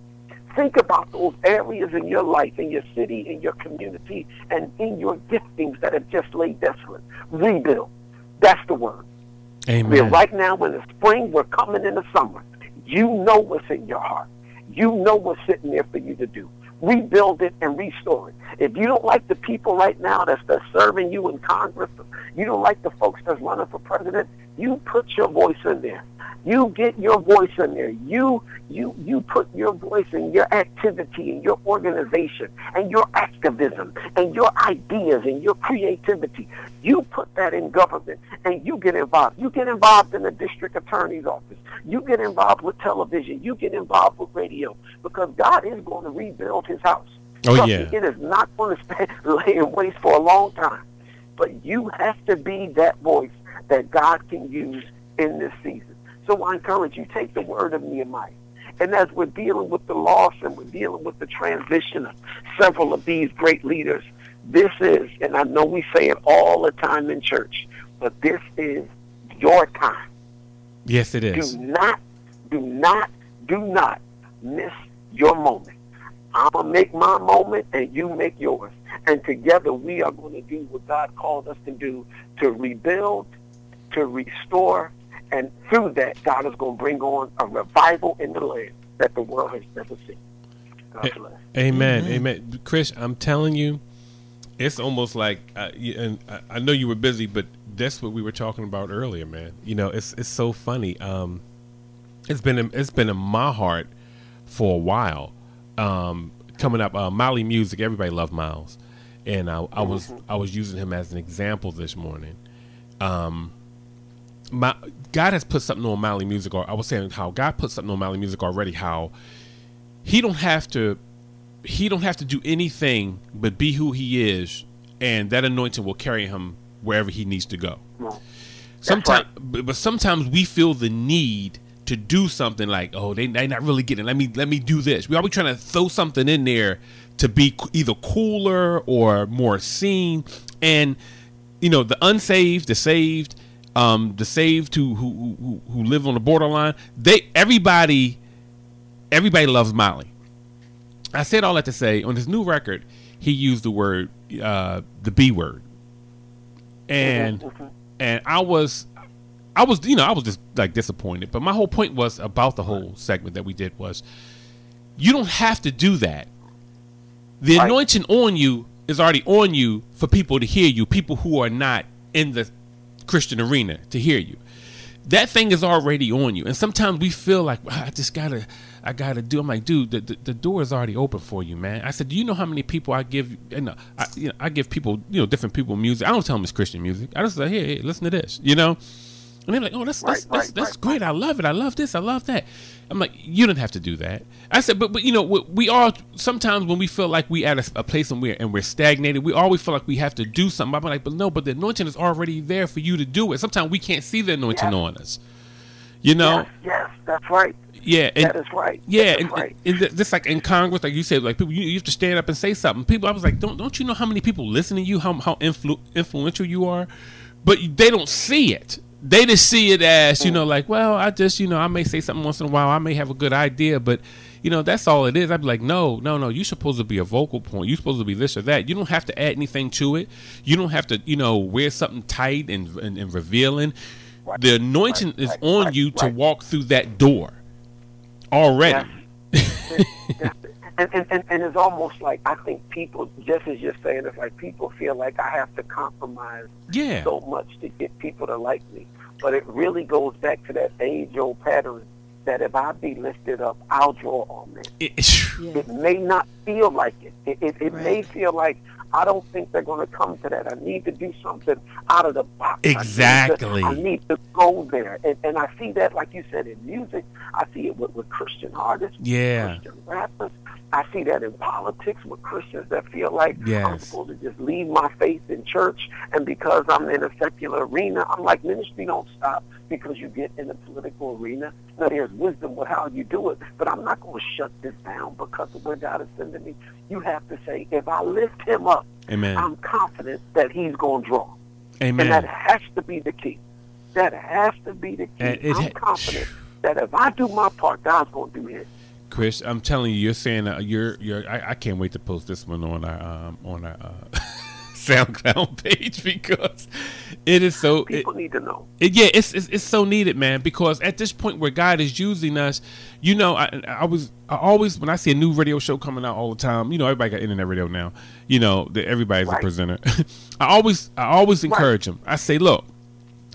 Think about those areas in your life, in your city, in your community, and in your giftings that have just laid desolate. Rebuild. That's the word. Amen. We're right now in the spring. We're coming in the summer. You know what's in your heart. You know what's sitting there for you to do. Rebuild it and restore it. If you don't like the people right now that's, that's serving you in Congress, you don't like the folks that's running for president, you put your voice in there. You get your voice in there. You you you put your voice in your activity and your organization and your activism and your ideas and your creativity. You put that in government and you get involved. You get involved in the district attorney's office. You get involved with television. You get involved with radio because God is going to rebuild his house. Oh, Trust yeah. me, it is not going to stay lay in waste for a long time. But you have to be that voice that God can use in this season. So I encourage you, take the word of Nehemiah. And as we're dealing with the loss and we're dealing with the transition of several of these great leaders, this is, and I know we say it all the time in church, but this is your time. Yes, it is. Do not, do not, do not miss your moment. I'm going to make my moment and you make yours. And together we are going to do what God called us to do to rebuild, to restore, and through that, God is going to bring on a revival in the land that the world has never seen. God bless. Amen. Amen. Chris, I'm telling you, it's almost like, uh, and I- I know you were busy, but that's what we were talking about earlier, man. You know, it's it's so funny. Um, it's been in, it's been in my heart for a while. Um, coming up, uh, Mali Music. Everybody loved Miles, and I, I was I was using him as an example this morning. Um, my God has put something on Mali Music, or I was saying how God put something on Mali Music already. How he don't have to he don't have to do anything but be who he is, and that anointing will carry him wherever he needs to go. Sometimes, but, but sometimes we feel the need to do something like, oh, they they not really getting. it. Let me let me do this. We always trying to throw something in there to be either cooler or more seen, and you know the unsaved, the saved, um, the saved who who who, who live on the borderline. They everybody everybody loves Mali. I said all that to say on his new record, he used the word uh, the B word, and and I was I was you know I was just like disappointed. But my whole point was about the whole segment that we did was you don't have to do that. The anointing on you is already on you for people to hear you, people who are not in the Christian arena to hear you. That thing is already on you, and sometimes we feel like "Ah, I just gotta, I gotta do. I'm like, dude, the, the, the door is already open for you, man. I said, do you know how many people I give? You know, I, you know, I give people, you know, different people music. I don't tell them it's Christian music. I just say, hey, hey listen to this, you know. And they're like, oh, that's that's that's, that's great. I love it. I love this. I love that. I'm like, you don't have to do that. I said, but but you know, we, we all sometimes when we feel like we at a, a place and we're and we're stagnated, we always feel like we have to do something. I'm like, but no, but the anointing is already there for you to do it. Sometimes we can't see the anointing on us. You know. Yes, that's right. Yeah, and, That is right. Yeah, is and, right. and th- just like in Congress, like you said, like people, you, you have to stand up and say something. People, I was like, don't don't you know how many people listen to you, how how influ- influential you are, but they don't see it. They just see it as you mm. know, like, well, I just you know, I may say something once in a while, I may have a good idea, but you know, that's all it is. I'd be like, no, no, no, you're supposed to be a vocal point. You're supposed to be this or that. You don't have to add anything to it. You don't have to, you know, wear something tight and and, and revealing. The anointing is on you to walk through that door already. and, and, and, and it's almost like I think people, just as you're saying, it's like people feel like I have to compromise Yeah. so much to get people to like me. But it really goes back to that age-old pattern that if I be lifted up, I'll draw all men. It may not feel like it. It, it, it may feel like I don't think they're going to come to that. I need to do something out of the box. I need to- Exactly. I need to go there. And, and I see that, like you said, in music. I see it with, with Christian artists, Yeah. Christian rappers. I see that in politics with Christians that feel like I'm supposed to just leave my faith in church, and because I'm in a secular arena, I'm like ministry don't stop because you get in the political arena. Now there's wisdom with how you do it, but I'm not going to shut this down because of where God is sending me. You have to say, if I lift Him up, Amen. I'm confident that He's going to draw, Amen. and that has to be the key. That has to be the key. It I'm confident that if I do my part, God's going to do His. Chris, I'm telling you, you're saying uh, you're you're. I, I can't wait to post this one on our um, on our uh, SoundCloud page because it is so. People it, need to know. it- yeah, it's, it's it's so needed, man. Because at this point where God is using us, you know, I I was I always when I see a new radio show coming out all the time, you know, everybody got internet radio now. You know, that everybody's a presenter. I always I always encourage them. I say, look,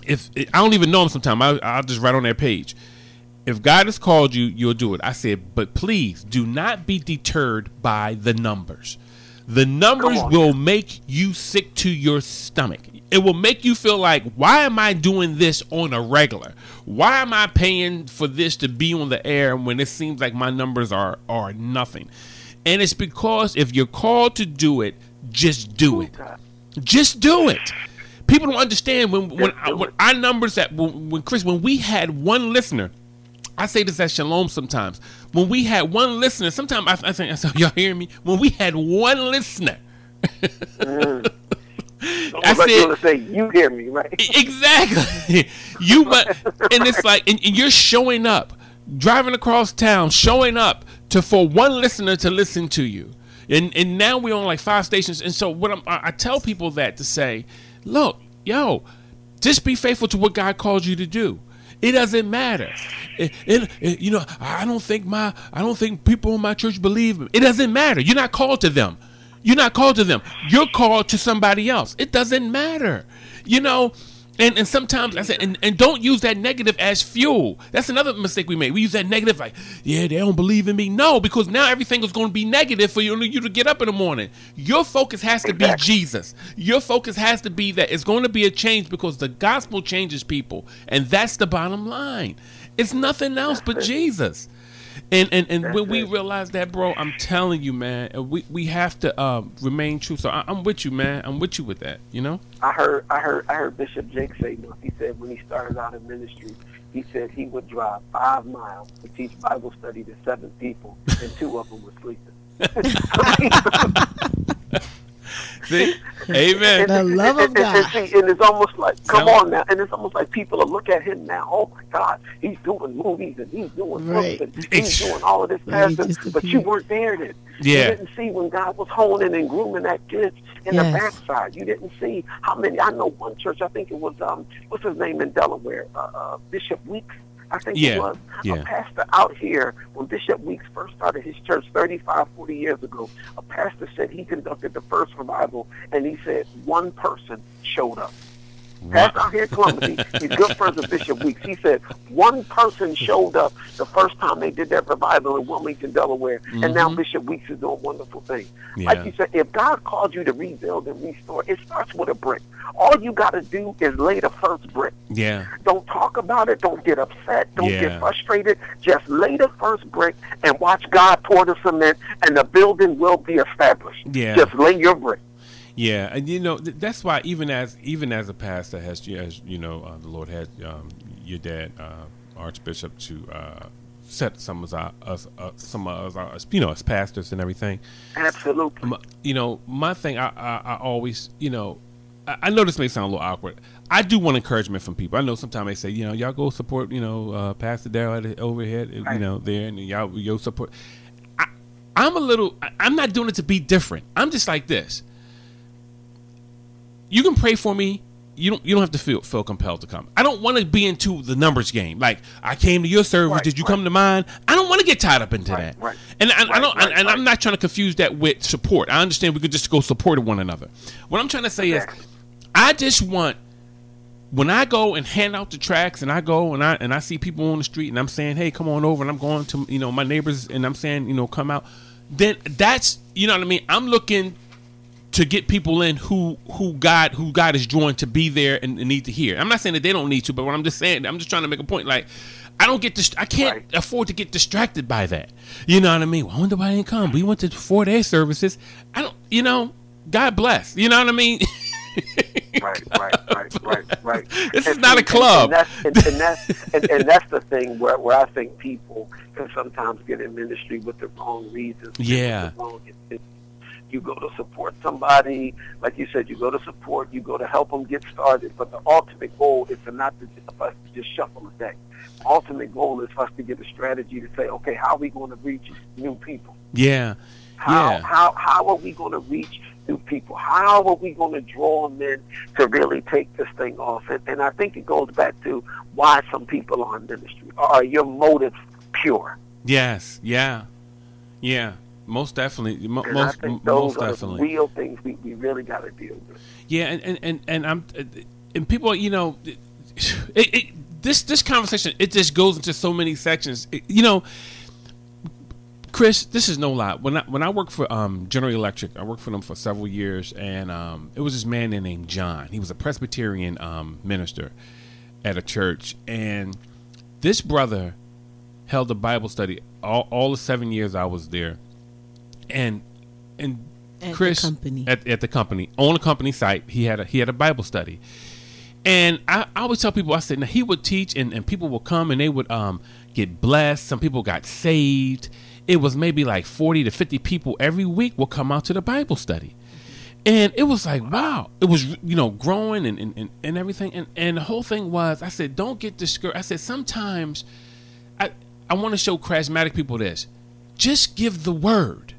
if I don't even know them sometimes I, I'll just write on their page. If God has called you, you'll do it. I said, but please do not be deterred by the numbers. The numbers will make you sick to your stomach. It will make you feel like, why am I doing this on a regular? Why am I paying for this to be on the air when it seems like my numbers are are nothing? And it's because if you're called to do it, just do it. Just do it. People don't understand when when, when our numbers that when, when Chris when we had one listener. I say this at Shalom sometimes. When we had one listener, sometimes I, I think I said, y'all hear me? When we had one listener, mm. Almost I like said- say, you hear me, right? exactly. you but and it's like and, and you're showing up, driving across town, showing up to for one listener to listen to you. And and now we're on like five stations. And so what I'm, I I tell people that to say, look, yo, just be faithful to what God called you to do. It doesn't matter. It, it, it- you know, I don't think my I don't think people in my church believe me. It doesn't matter. You're not called to them. You're not called to them. You're called to somebody else. It doesn't matter. You know, and, and sometimes I said, and, and don't use that negative as fuel. That's another mistake we make. We use that negative like, yeah, they don't believe in me. No, because now everything is going to be negative for you, you to get up in the morning. Your focus has to be Jesus. Your focus has to be that it's going to be a change because the gospel changes people. And that's the bottom line. It's nothing else but Jesus. And and, and when we realize that, bro, I'm telling you, man, we, we have to uh, remain true. So I, I'm with you, man. I'm with you with that. You know. I heard, I heard, I heard Bishop Jakes say this. He said when he started out in ministry, he said he would drive five miles to teach Bible study to seven people, and two of them were sleeping. See, Amen. And- and- and- and see, and it's almost like, come on now, and it's almost like people will look at him now. Oh my God, he's doing movies and he's doing Right. books and he's doing all of this Right, he but you weren't there then. Yeah. You didn't see when God was honing and grooming that kid in the backside. You didn't see how many. I know one church. I think it was um, what's his name in Delaware, uh, uh, Bishop Weeks. I think Yeah, it was yeah. a pastor out here when Bishop Weeks first started his church 35, 40 years ago. A pastor said he conducted the first revival, and he said one person showed up. Pastor out here in Columbus, he's good friends with Bishop Weeks. He said one person showed up the first time they did that revival in Wilmington, Delaware, and now Mhm. Bishop Weeks is doing wonderful things. Yeah. Like you said, if God called you to rebuild and restore, it starts with a brick. All you got to do is lay the first brick. Yeah. Don't talk about it. Don't get upset. Don't Yeah. get frustrated. Just lay the first brick and watch God pour the cement, and the building will be established. Yeah. Just lay your brick. Yeah, and you know th- that's why even as even as a pastor has as you know uh, the Lord had um, your dad uh, Archbishop to uh, set some of our us uh, some of us uh, you know as pastors and everything. Absolutely. Um, you know my thing I, I, I always you know I, I know this may sound a little awkward. I do want encouragement from people. I know sometimes they say you know y'all go support you know uh, Pastor Darrell at- overhead you know there and y'all yo support. I, I'm a little. I'm not doing it to be different. I'm just like this you can pray for me. You don't. You don't have to feel feel compelled to come. I don't want to be into the numbers game. Like I came to your service. Right, did you come to mine? I don't want to get tied up into that. right. And I, I don't. right, and I'm not trying to confuse that with support. I understand we could just go support one another. What I'm trying to say is, I just want when I go and hand out the tracks and I go and I and I see people on the street and I'm saying, "Hey, come on over," and I'm going to you know my neighbors and I'm saying, you know, come out. Then that's you know what I mean. I'm looking to get people in who who God who God is drawing to be there and, and need to hear. I'm not saying that they don't need to, but what I'm just saying, I'm just trying to make a point. Like, I don't get this. I can't afford to get distracted by that. You know what I mean? Well, I wonder why they didn't come. We went to four day services. I don't. You know, God bless. You know what I mean? right, right, right, right, right. This is And- not a club. And, that's, and, that's and, and that's the thing where, where I think people can sometimes get in ministry with the wrong reasons. Yeah. the wrong intent. You go to support somebody, like you said, you go to support, you go to help them get started. But the ultimate goal is to not to just, for us to just shuffle the deck. Ultimate goal is for us to get a strategy to say, okay, how are we going to reach new people? yeah. How Yeah. how how are we going to reach new people? How are we going to draw them in to really take this thing off? And, and I think it goes back to why some people are in ministry. Are your motives pure? Yes. Yeah. Yeah. Most definitely. And most I think those most definitely. real things we, we really got to deal with. Yeah, and and and, and I'm and people, you know, it, it, this this conversation it just goes into so many sections. It- you know, Chris, this is no lie. When I when I worked for um, General Electric, I worked for them for several years, and um, it was this man named John. He was a Presbyterian um, minister at a church, and this brother held a Bible study all, all the seven years I was there, and and At the Chris company. at, at the company on the company site he had a he had a Bible study, and I, I always tell people I said now he would teach and, and people would come and they would um get blessed. Some people got saved. It was maybe like forty to fifty people every week would come out to the Bible study. And it was like, wow. It was, you know, growing and, and, and, and everything. And, and the whole thing was, I said, don't get discouraged. I said, sometimes I, I want to show charismatic people this. Just give the word.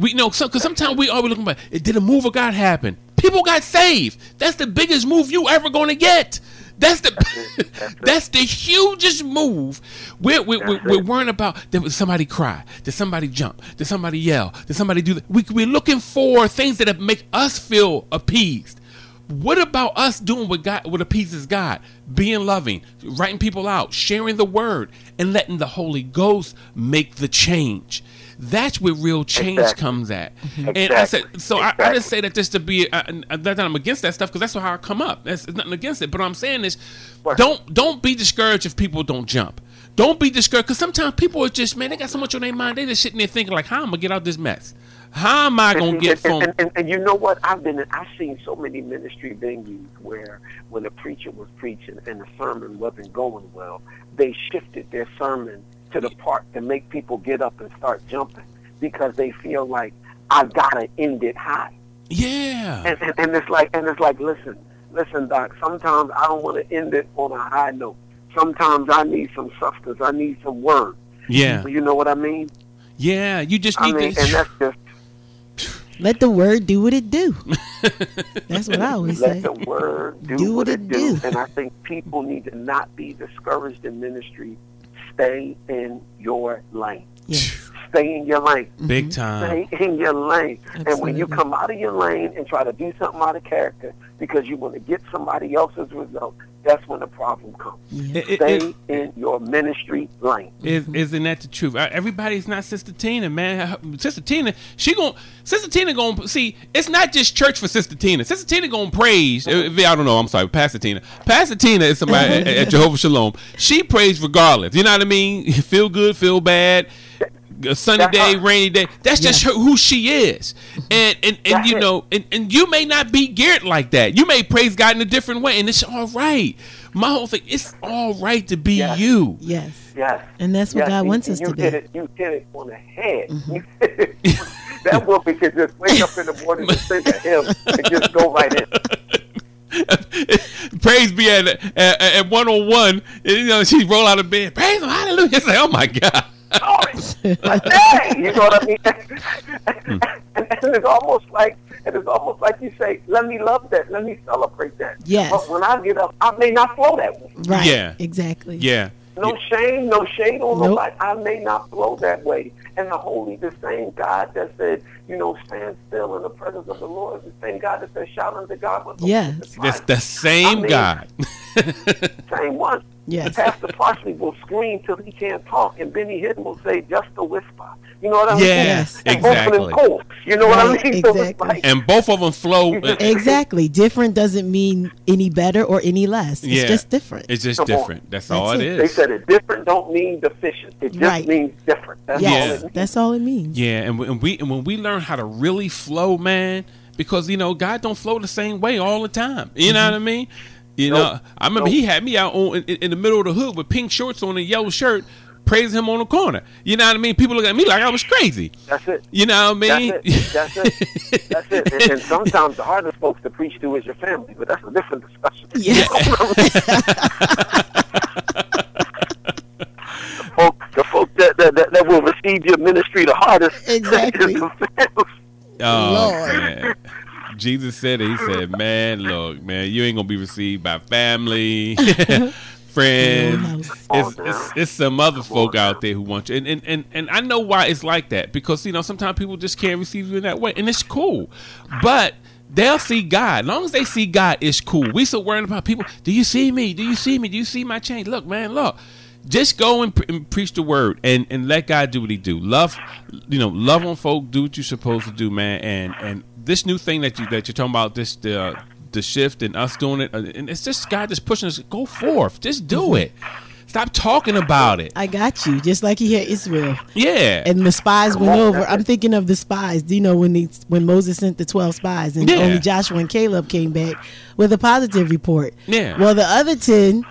We know so because sometimes we always looking back. Did a move of God happen? People got saved. That's the biggest move you ever gonna get. That's the that's the hugest move. We're we're, we're, we're worrying about did somebody cry? Did somebody jump? Did somebody yell? Did somebody do that? We, we're looking for things that make us feel appeased. What about us doing what God what appeases God? Being loving, writing people out, sharing the word, and letting the Holy Ghost make the change. That's where real change Exactly. comes at. Mhm. And I said, Exactly. so I, I just say that just to be, uh, uh, not that I'm against that stuff because that's how I come up. That's it's nothing against it. But what I'm saying is, don't don't be discouraged if people don't jump. Don't be discouraged because sometimes people are just man, they got so much on their mind. They just sitting there thinking like, how am I gonna get out this mess? How am I gonna and, get and, phone? and, and, and you know what? I've been I've seen so many ministry venues where when a preacher was preaching and the sermon wasn't going well, they shifted their sermon to the part to make people get up and start jumping because they feel like I gotta end it high. Yeah. And, and, and it's like and it's like listen, listen, Doc. Sometimes I don't want to end it on a high note. Sometimes I need some substance. I need some word. Yeah. You know what I mean? Yeah, you just need I need mean, to. and that's just Let the word do what it do. That's what I always let say. Let the word do, Do what what it it do. do. And I think people need to not be discouraged in ministry. Stay in your lane. Stay in your lane. Mm-hmm. Big time. Stay in your lane. And when you come out of your lane and try to do something out of character because you want to get somebody else's result, that's when the problem comes. It- it- Stay it- in your ministry lane. Is, isn't that the truth? Uh, Everybody's not Sister Tina, man. Sister Tina, she gon' Sister Tina gon' see. It's not just church for Sister Tina. Sister Tina gonna praise. uh, I don't know. I'm sorry, Pastor Tina. Pastor Tina is somebody at, at Jehovah Shalom. She prays regardless. You know what I mean? Feel good, feel bad. A sunny That's day, her. rainy day. That's just her, who she is. And and, and That's you it. know, and, and you may not be geared like that. You may praise God in a different way, and it's all right. My whole thing, it's all right to be Yes. you. Yes. Yes. And that's what yes, God wants and us you to hit do. It, you hit it on the head. You hit it. that woman could just wake up in the morning and sing a hymn and just go right in. praise be at at, at one on one. You know, she roll out of bed. Praise him, hallelujah. It's like, oh my god. Like, dang, you know what I mean? and, and it's almost like and it's almost like you say, "Let me love that. Let me celebrate that." Yes. But when I get up, I may not flow that way. Right. Yeah. Exactly. Yeah. No shame, no shade on Nope. nobody. I may not flow that way. And the holy, the same God that said, you know, stand still in the presence of the Lord, the same God that said, shout unto God with the Yes. That's the same I mean- God. same one. Yes. Pastor Parsley will scream till he can't talk, and Benny Hinn will say, just a whisper. You know what I mean? Yes, And both of them exactly. cold. You know what I Right, mean? So exactly. like, And both of them flow. Exactly. Different doesn't mean any better or any less. It's Yeah. just different. It's just Come on. different. That's, all it That's it. they said it different don't mean deficient. It just Right. means different. That's all yes. it means. That's all it means. Yeah, and, we- and we and when we learn how to really flow, man, because you know God don't flow the same way all the time. You know mm-hmm. what I mean? You Nope. know, I remember Nope. he had me out on, in, in the middle of the hood with pink shorts on and a yellow shirt, praising him on the corner. You know what I mean? People look at me like I was crazy. That's it. You know what I mean? That's it. That's it. That's it. And, and sometimes the hardest folks to preach to is your family, but that's a different discussion. Yes. the folk, the folk that, that, that, that will receive your ministry the hardest Exactly. is the family. Oh, Lord. man. Jesus said it. He said, "Man, look, man, you ain't gonna be received by family, friends. It's, it's it's some other folk out there who want you, and, and and and I know why it's like that because you know sometimes people just can't receive you in that way, and it's cool, but they'll see God. As long as they see God, it's cool. We so worried about people. Do you see me? Do you see me? Do you see my change? Look, man, look. Just go and, pre- and preach the word and, and let God do what He do. Love, you know, love on folk. Do what you're supposed to do, man. And and this new thing that you that you're talking about, this the the shift and us doing it, uh, and it's just God just pushing us. Go forth. Just do it. Stop talking about it. I got you. Just like he had Israel. Yeah. And the spies Come went on, over. I'm thinking of the spies. Do you know when they, when Moses sent the 12 spies and Yeah. only Joshua and Caleb came back with a positive report? Yeah. Well, the other 10,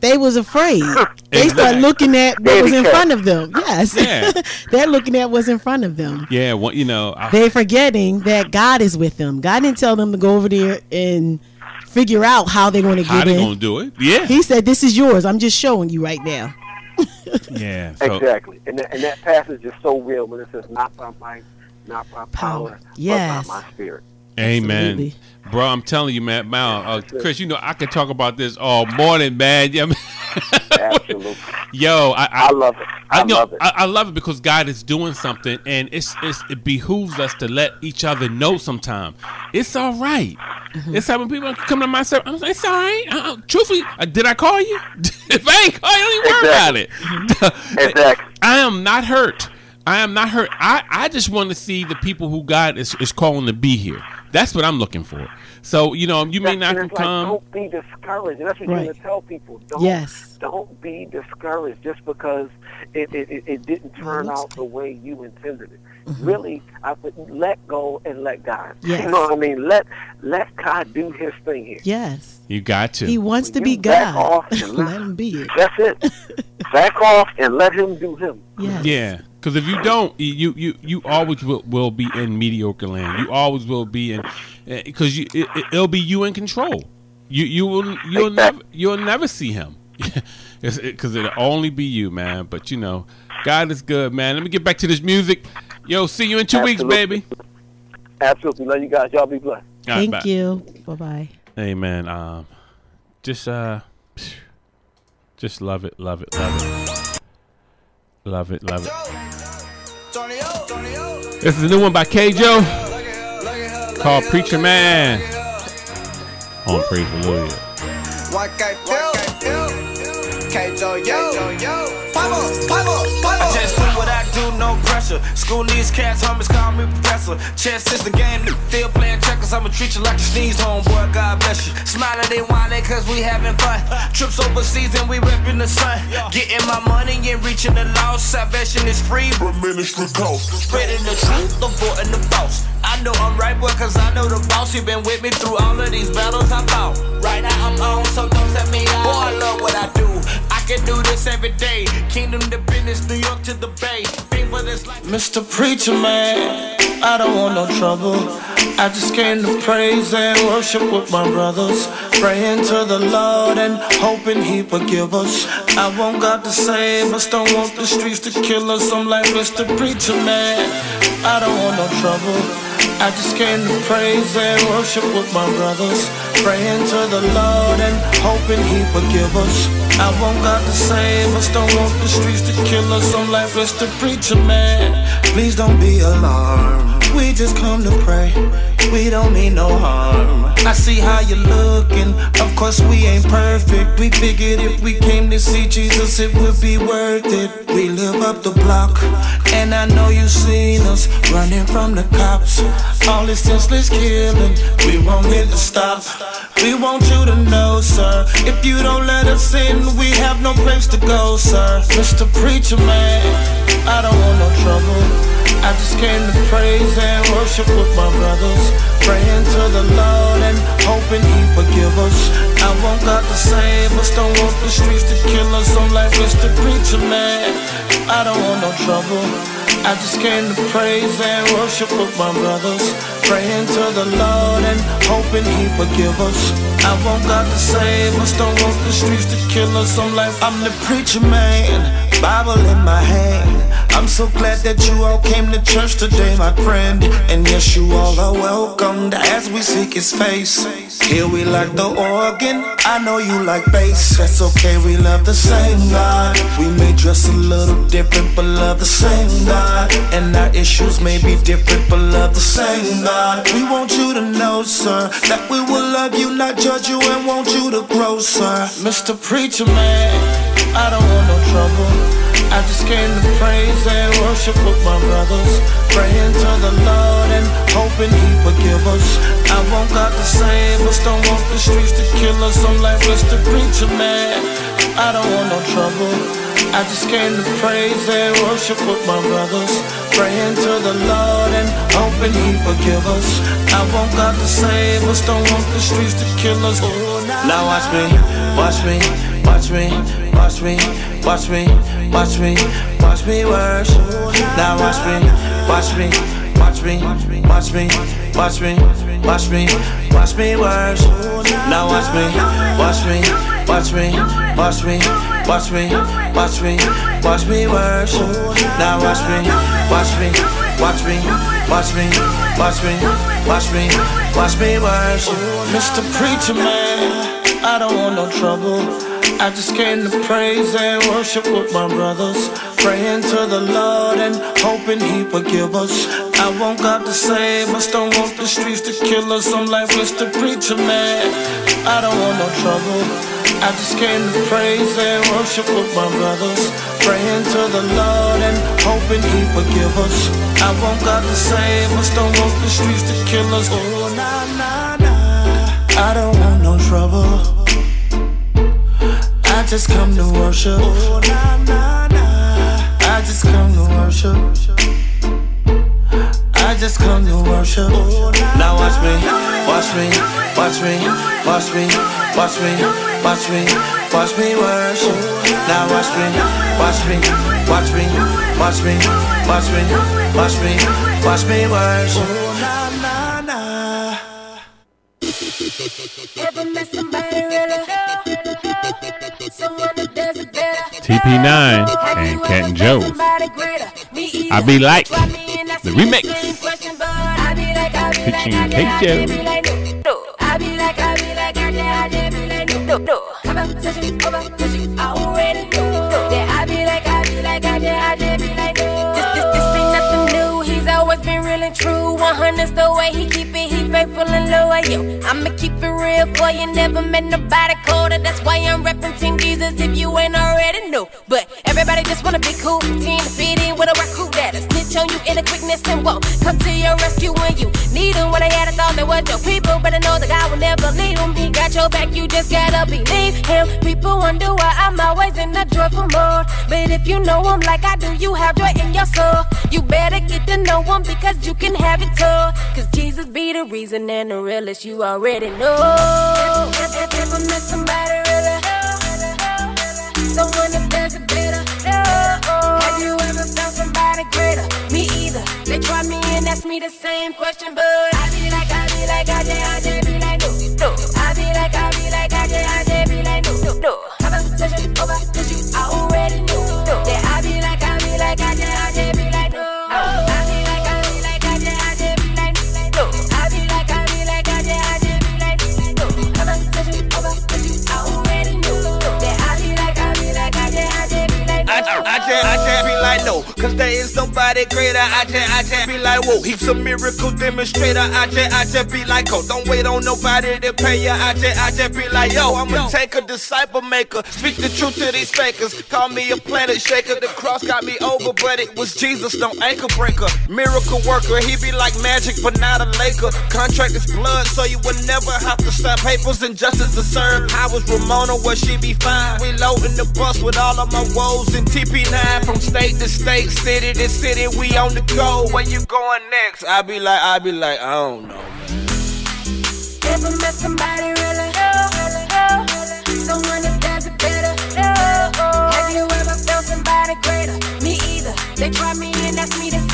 they was afraid. They Exactly. start looking at what was in front of them. Yes. Yeah. They're looking at what's in front of them. Yeah. Well, you know. I, They're forgetting that God is with them. God didn't tell them to go over there and figure out how they're going to how get they in. gonna do it? Yeah. He said, "This is yours. I'm just showing you right now." Yeah. So, exactly. And that, and that passage is so real when it says, "Not by might, not by power, Yes. but by my spirit." Amen. Absolutely. Bro, I'm telling you, man, man uh, Chris, you know I could talk about this all morning, man. Yeah, man. Absolutely. Yo, I, I, I love it. I know, love it. I, I love it because God is doing something, and it's, it's it behooves us to let each other know. Sometimes it's all right. Mm-hmm. It's like when people come to my service, I'm like, it's all right. Uh, truthfully, uh, did I call you? if I ain't call you, don't even worry about it. exactly. I am not hurt. I am not hurt. I, I just want to see the people who God is, is calling to be here. That's what I'm looking for. So you know, you may not and can like, come. don't be discouraged. And that's what Right. you're going to tell people. Don't, Yes. Don't be discouraged just because it, it, it, it didn't turn out the way you intended it. Mm-hmm. Really, I would let go and let God. Yes. You know what I mean? Let let God do His thing here. Yes. You got to. He wants to be God. off and Let let- him be it. That's it. Back off and let Him do Him. Yes. Yeah, because if you don't, you you you always will, will be in mediocre land. You always will be in because you it, it- it'll be you in control. You you will you'll never you'll never see him because it, will only be you, man. But you know, God is good, man. Let me get back to this music. Yo, see you in two weeks, baby. Absolutely. Love you guys. Y'all be blessed. All right, Thank bye. you. Bye bye. Hey man, um, just uh, just love it, love it, love it, love it, love it. This is a new one by K-Joe called Preacher Man on Praise Hallelujah. One K Phil, K Joe Yo, Five up, five up, no pressure. School these cats, homies call me professor. Chess is the game, nigga still playing checkers. I'ma treat you like a sneeze, homeboy. God bless you. Smiling, they whining, cause we having fun. Trips overseas and we repping the sun. Getting my money and reaching the lost. Salvation is free, but ministry cost. Spreading the truth, avoiding the false. I know I'm right, boy, cause I know the boss. You been with me through all of these battles I fought. Right now I'm on, so don't set me out. Boy, I love what I do. I can do this every day. Kingdom to business, New York to the Bay. Life. Mr. Preacher Man, I don't want no trouble. I just came to praise and worship with my brothers. Praying to the Lord and hoping He forgive us. I want God to save us, don't want the streets to kill us. I'm like Mr. Preacher Man, I don't want no trouble. I just came to praise and worship with my brothers. Praying to the Lord and hoping He forgive us. I want God to save us, don't want the streets to kill us. I'm like Mr. Preacher Man, please don't be alarmed. We just come to pray, we don't mean no harm. I see how you're looking, of course we ain't perfect. We figured if we came to see Jesus, it would be worth it. We live up the block, and I know you've seen us running from the cops. All this senseless killing, we won't hit the stop. We want you to know, sir, if you don't let us in, we have no place to go, sir. Mr. Preacher Man, I don't want no trouble. I just came to praise and worship with my brothers. Praying to the Lord and hoping He forgive us. I want God to save us, don't want the streets to kill us. I'm like Mr. Preacher Man, I don't want no trouble. I just came to praise and worship with my brothers. Praying to the Lord and hoping He forgive us. I want God to save us, don't want the streets to kill us. I'm like, I'm the preacher man. Bible in my hand. I'm so glad that you all came to church today, my friend. And yes, you all are welcomed as we seek His face. Here we like the organ. I know you like bass. That's okay, we love the same God. We may dress a little different, but love the same God. And our issues may be different, but love the same God. We want you to know, sir, that we will love you, not judge you, and want you to grow, sir. Mr. Preacher Man, I don't want no trouble. I just came to praise and worship with my brothers. Praying to the Lord and hoping He forgive us. I want God to save us, don't want the streets to kill us. I'm like Mr. Preacher Man, I don't want no trouble. I just came to praise and worship with my brothers. Praying to the Lord and hoping He forgive us. I want God to save us, don't want the streets to kill us. Now watch me, watch me, watch me, watch me, watch me, watch me, watch me worship. Now watch me, watch me, watch me, watch me, watch me, watch me, watch me worship. Now watch me, watch me, watch me, watch me, watch me, watch me, watch me worship. Now watch me, watch me, watch me, watch me, watch me, watch me, watch me worship. Mr. Preacher Man. I don't want no trouble. I just came to praise and worship with my brothers. Praying to the Lord and hoping He forgive us. I want God to save us, don't want the streets to kill us. I'm like Mr. Preacher Man. I don't want no trouble. I just came to praise and worship with my brothers. Praying to the Lord and hoping He forgive us. I want God to save us, don't want the streets to kill us. Oh, nah, nah, nah. I don't want no trouble. Just come to worship. I just come to worship. I just come to worship. Now watch me, watch me, watch me, watch me, watch me, watch me, watch me worship. Now watch me, watch me, watch me, watch me, watch me, watch me, watch me worship. TP9 and Cat and Joe. I be like the remix. featuring Kate Joe. 100's the way he keep it. He faithful and loyal. I'ma keep it real for you. Never met nobody colder. That's why I'm repping Team Jesus. If you ain't already know, but everybody just wanna be cool. Team to fit in with a rock crew that'll snitch on you in the quickness and won't come to your rescue when you need him. When I had a thought they were your people, but I know that God will never leave them. He got your back. You just gotta believe him. People wonder why I'm always in a joyful mode, but if you know him like I do, you have joy in your soul. You better get to know him because you can have it too. Cause Jesus be the reason and the realest you already know. Ever met somebody really? Someone that does it better? Have you ever found somebody greater? Me either. They try me and ask me the same question, but I be like, I be like, I just, I just be like, no, no. I be like, I be like, I just, I just be like, no, no. How about it over, cause you just be like no, cause there is nobody greater. I just, I just be like whoa, he's a miracle demonstrator. I just, I just be like oh, don't wait on nobody to pay ya. I just, I just be like yo, I'ma take a disciple maker, speak the truth to these fakers. Call me a planet shaker. The cross got me over, but it was Jesus, no anchor breaker. Miracle worker, he be like magic, but not a Laker. Contract is blood, so you would never have to sign papers and justice to serve. I was Ramona, where she be fine. We loading the bus with all of my woes and TP9 from state to state, city to city. We on the go. Where you going next? I be like, I be like, I don't know. Ever met somebody really? Someone that does it better? Have you ever found somebody greater? Me either. They try me and ask me the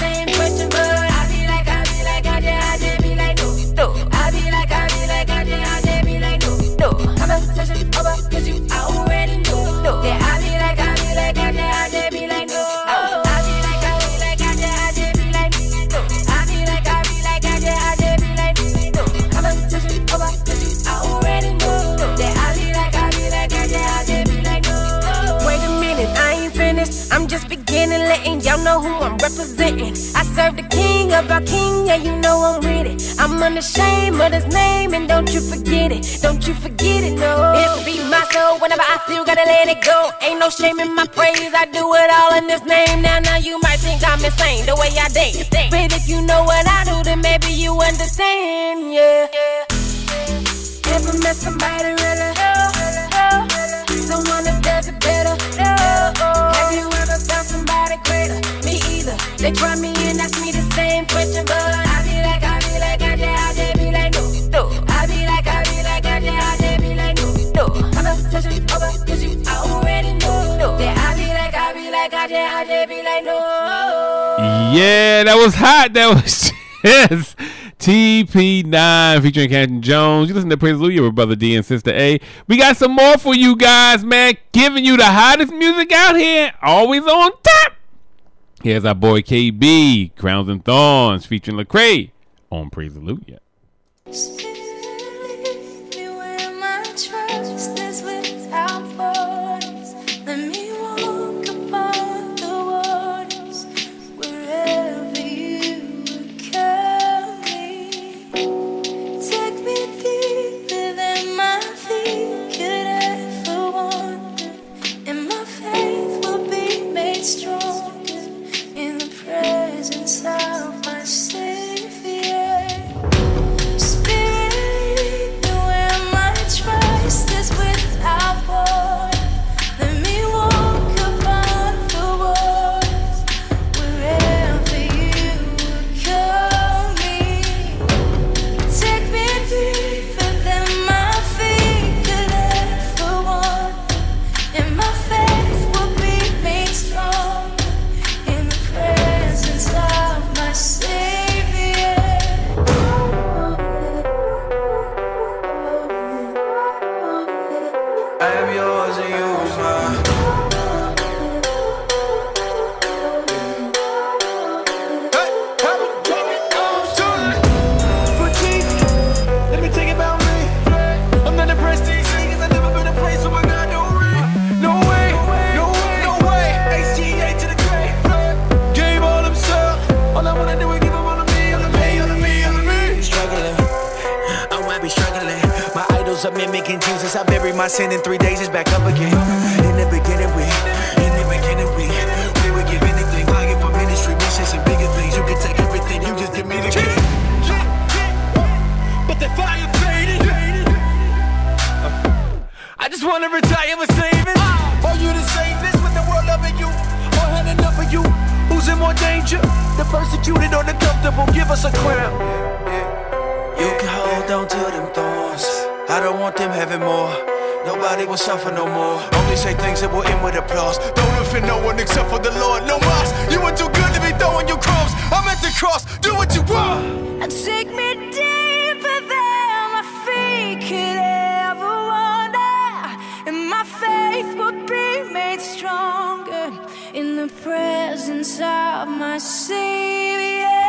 of our king, yeah, you know I'm with it. I'm unashamed of his name, and don't you forget it. Don't you forget it, no. It be my soul whenever I feel, gotta let it go. Ain't no shame in my praise, I do it all in this name. Now, now you might think I'm insane the way I dance. But if you know what I do, then maybe you understand, yeah. Ever met somebody really? Someone that does it better? Have you ever found somebody greater? Me either. They try me and ask me Yeah, that was hot. That was yes. TP9 featuring Canton Jones. You listen to Praise Hallelujah with Brother D and Sister A. We got some more for you guys, man. Giving you the hottest music out here. Always on top. Here's our boy KB, Crowns and Thorns featuring Lecrae on Praise the Hallelujah. Mimicking Jesus. I buried my sin in three days. It's back up again. In the beginning, we, in the beginning, we, we would give anything. Lying for ministry, missions, and bigger things. You can take everything. You just give me the key. But the fire faded. I just wanna retire with saving. Are you the safest with the world loving you? Or had enough of you? Who's in more danger? The persecuted or the comfortable? Give us a crown. You can hold on to don't want them having more. Nobody will suffer no more. Only say things that will end with applause. Don't offend no one except for the Lord. No mas. You were too good to be throwing your crumbs. I'm at the cross. Do what you want. And take me deeper than my feet could ever wander, and my faith will be made stronger in the presence of my Savior.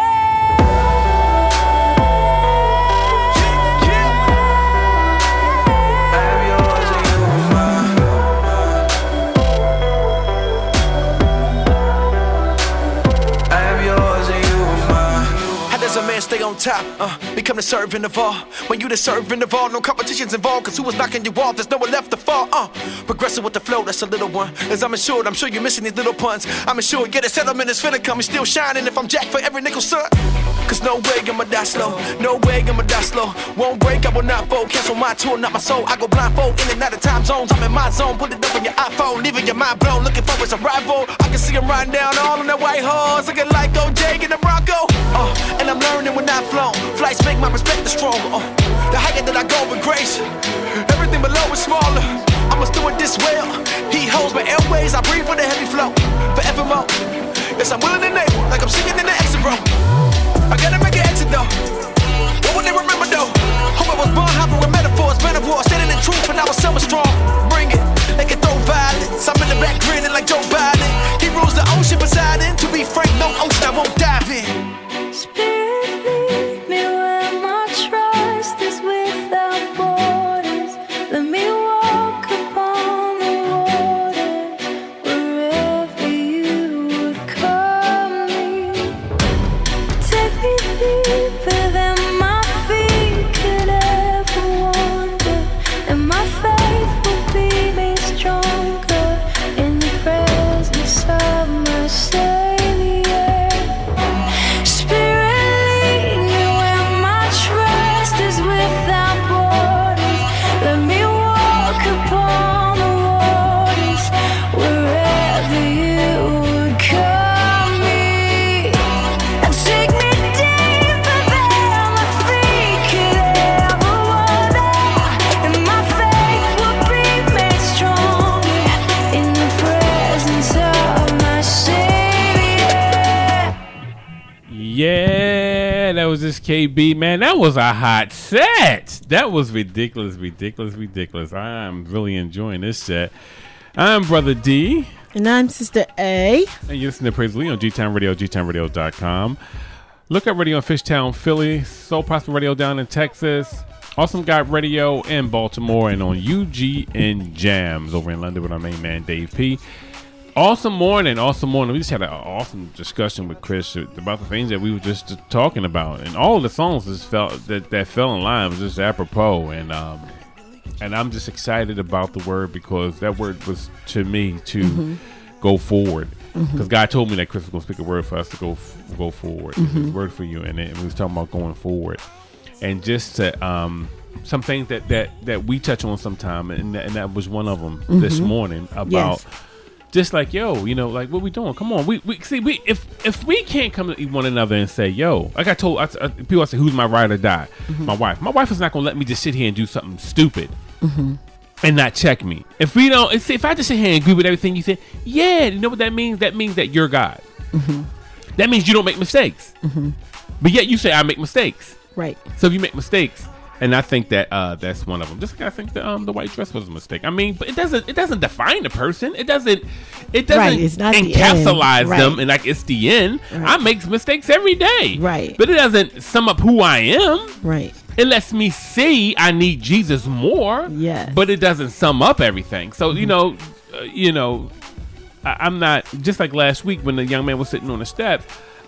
On top? Uh, become the servant of all. When you the servant of all, no competition's involved. Cause who was knocking you off? There's no one left to fall. Uh, progressing with the flow, that's a little one. As I'm assured, I'm sure you're missing these little puns. I'm assured, get a settlement is finna come. It's still shining if I'm jacked for every nickel, son. Cause no way I'ma die slow. No way I'ma die slow. Won't break, I will not fold. Cancel my tour, not my soul. I go blindfold in and out of time zones. I'm in my zone. Put it up on your iPhone, leaving your mind blown. Looking for his arrival. I can see him riding down all on that white horse. Looking like OJ in the Bronco. Uh, and I'm learning when I've flown. Flights make my perspective stronger. Uh, the higher that I go with grace, everything below is smaller. I must do it this well. He holds my airways. I breathe for the heavy flow. Forevermore. Yes, I'm willing to name like I'm singing in the exit row. I gotta make an exit though. What would they remember though? Hope I was born hopping with metaphors, metaphors, standing in truth, and I was summer strong. Bring it, they can throw violence. I'm in the back grinning like Joe Biden. He rules the ocean beside him. To be frank, no ocean I won't dive in. This KB man. That was a hot set. That was ridiculous, ridiculous, ridiculous. I'm really enjoying this set. I'm Brother D. And I'm Sister A. And you listen to Praise Lee on G-Town Radio, gtownradio.com. Look up radio in Fishtown, Philly, Soul Prosper Radio down in Texas, Awesome God Radio in Baltimore, and on UGN Jams over in London with our main man Dave P. Awesome morning, awesome morning. We just had an awesome discussion with Chris about the things that we were just talking about, and all the songs just felt that that fell in line was just apropos, and um, and I'm just excited about the word because that word was to me to Mhm. go forward. Because God told me that Chris was going to speak a word for us to go go forward. Mhm. word for you, and, we was talking about going forward, and just to um, some things that that that we touch on sometime, and that, and that was one of them this Mhm. morning about. Yes. Just like yo, you know, like what we doing? Come on, we, we see we if if we can't come to one another and say yo, like I told I, I, people, I say who's my ride or die? Mhm. My wife. My wife is not gonna let me just sit here and do something stupid Mhm. and not check me. If we don't, if, if I just sit here and agree with everything you said, yeah, you know what that means? That means that you're God. Mhm. That means you don't make mistakes. Mhm. But yet you say I make mistakes. Right. So if you make mistakes, and I think that uh, that's one of them. Just like I think the um, the white dress was a mistake. I mean, but it doesn't it doesn't define the person. It doesn't it doesn't Right, it's not the encapsulate them Right. and like it's the end. Right. I make mistakes every day. Right. But it doesn't sum up who I am. Right. It lets me see I need Jesus more. Yes. But it doesn't sum up everything. So you know, uh, you know, I, I'm not just like last week when the young man was sitting on the steps.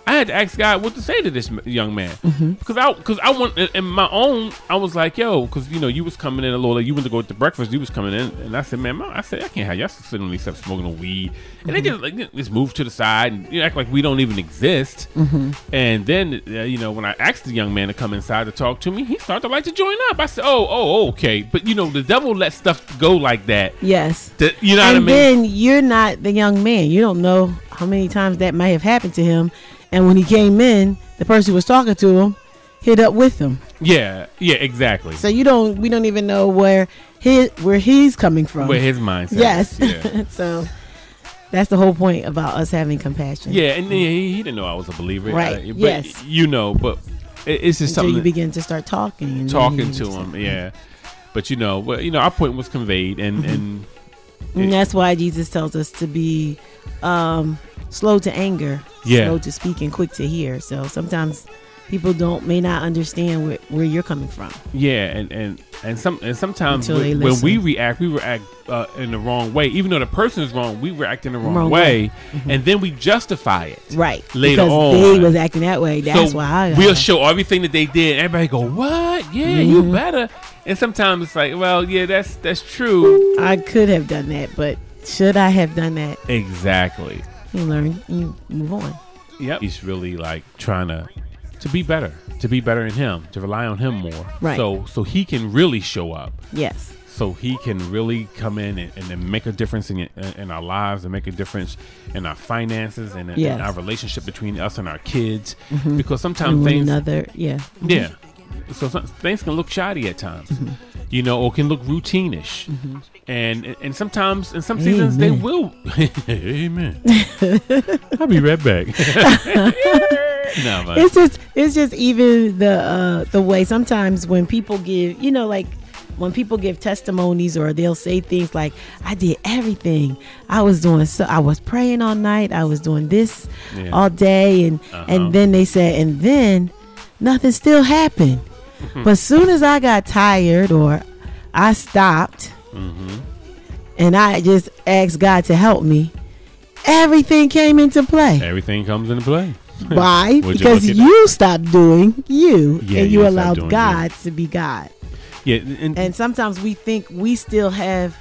I had to ask God what to say to this young man Mhm. because I because I want in- my own I was like yo because you know you was coming in a little you went to go to breakfast you was coming in and I said man I said I can't have y'all sitting on these steps smoking a weed and they just like just move to the side and you know, act like we don't even exist Mhm. and then uh, you know when I asked the young man to come inside to talk to me he started to like to join up I said oh oh okay but you know the devil lets stuff go like that Yes. to- you know and what I mean And then you're not the young man. You don't know how many times that might have happened to him. And when he came in, the person who was talking to him hit up with him. yeah yeah exactly So you don't. We don't even know where his where he's coming from. Where his mindset Yes. is, yeah. so that's the whole point about us having compassion. Yeah, and he, he didn't know I was a believer. Right, Uh, but yes. You know, but it, it's just Until you begin to start talking. And talking to him, yeah. But you know, well, you know, our point was conveyed, and and And that's why Jesus tells us to be um, slow to anger, Yeah. slow to speak, and quick to hear. So sometimes people don't may not understand where, where you're coming from. yeah, and and and some and sometimes when, we react, we react uh, in the wrong way. Even though the person is wrong, we react in the wrong, Wrong way, way. Mhm. and then we justify it. Right. Later because on, they was acting that way. That's so why I we'll show everything that they did. Everybody go, "What? Yeah, you Mhm. better." And sometimes it's like, "Well, yeah, that's that's true." I could have done that, but should I have done that? Exactly. You learn, you move on. Yep. He's really like trying to to be better, to be better in him, to rely on him more. Right. So so he can really show up. Yes. So he can really come in and, and then make a difference in, in our lives and make a difference in our finances and in, our relationship between us and our kids. Mhm. Because sometimes And one things another, yeah. Mhm. Yeah. So some, things can look shoddy at times, you know, or can look routinish. And and sometimes in some seasons they will. Amen. I'll be right back. no, man. It's just it's just even the uh the way sometimes when people give you know like when people give testimonies or they'll say things like I did everything I was doing so I was praying all night I was doing this Yeah. all day and Uh-huh. and then they said and then nothing still happened but as soon as I got tired or I stopped Mm-hmm. and I just asked God to help me everything came into play Everything comes into play. Why? Because at you, stopped doing you, Yeah, and you you, allowed God to be God. Yeah, and, And sometimes we think we still have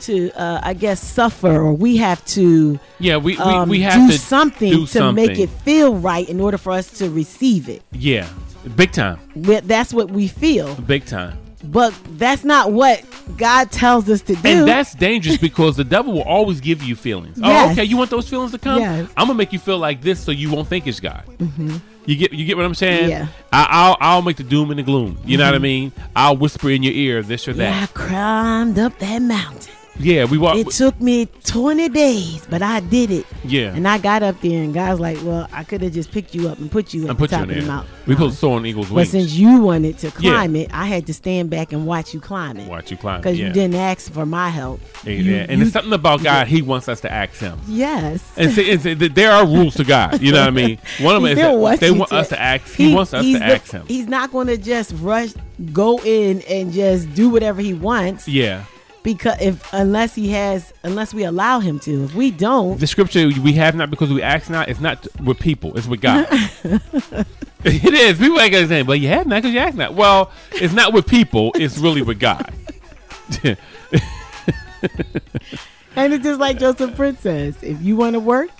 to, uh, I guess, suffer, or we have to, Yeah, we- we- um, we have do to something do to make it feel right in order for us to receive it. yeah, big time, That's what we feel, big time. but that's not what God tells us to do. And that's dangerous because the devil will always give you feelings. Oh, okay, you want those feelings to come? Yes. I'm gonna make you feel like this so you won't think it's God. Mhm. You get you get what I'm saying? Yeah. I, I'll I'll make the doom and the gloom. You know what I Mhm. mean? I'll whisper in your ear this or Yeah, I climbed up that mountain. Yeah, we walked. It took me 20 days, but I did it. Yeah. And I got up there, and God's like, "Well, I could have just picked you up and put you at and the put you top in of the mountain." We put uh-huh. soar on eagle's But since you wanted to Yeah. climb it, I had to stand back and watch you climb it. Watch you climb it, because yeah. you didn't ask for my help. Yeah, You- and you- it's something about God. He wants us to ask Him. Yes. And, see, and see, there are rules to God. You know what I mean? One of them is that they want to- us to ask. He, wants us to the- ask Him. He's not going to just rush, go in and just do whatever he wants. Yeah. Because if unless he has, unless we allow him to, if we don't, The scripture we have not because we ask not. It's not with people. It's with God. it is. People ain't gonna say, "Well, you have not because you ask not." Well, it's not with people. It's really with God. and it's just like Joseph Prince says, if you want to work,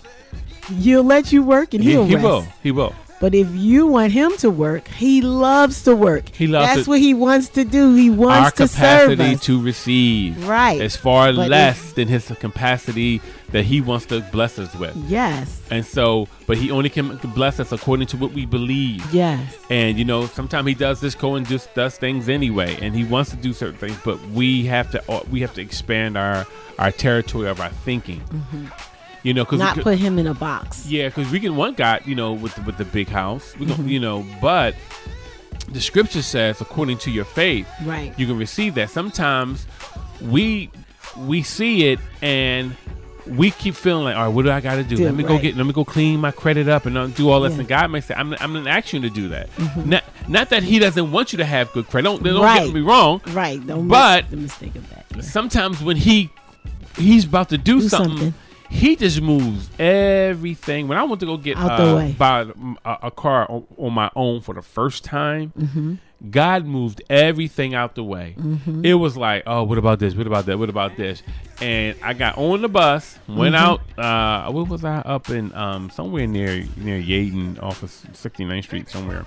he'll let you work and he, he'll he rest. will. He will. But if you want him to work, he loves to work. He loves That's to- what he wants to do. He Our wants to serve capacity to receive, Right. is far But less than his capacity that he wants to bless us with. Yes. And so, but he only can bless us according to what we believe. Yes. And you know, sometimes he does this go and just does things anyway, and he wants to do certain things, but we have to uh, we have to expand our our territory of our thinking. You know, because Not put him in a box. yeah, because we can want God, you know, with the, with the big house, we gon- you know, but the scripture says, according to your faith, Right. you can receive that. Sometimes we we see it and we keep feeling like, all right, what do I got to do? Do, let me go get, let me go clean my credit up and uh, do all this. Yeah. And God may say, I'm, I'm not asking you to do that. Mhm. Not, not that He doesn't want you to have good credit. Don't, don't Right. get me wrong. Right. Don't but the mistake of that. sometimes when He He's about to do, Do something, something. He just moves everything. When I went to go get Out the uh, way. buy a, a car on, on my own for the first time, Mhm. God moved everything out the way. Mhm. It was like, oh, what about this? What about that? What about this? And I got on the bus, went Mhm. out. Uh, what was I up in? Um, somewhere near near Yeadon, off of 69th Street, somewhere.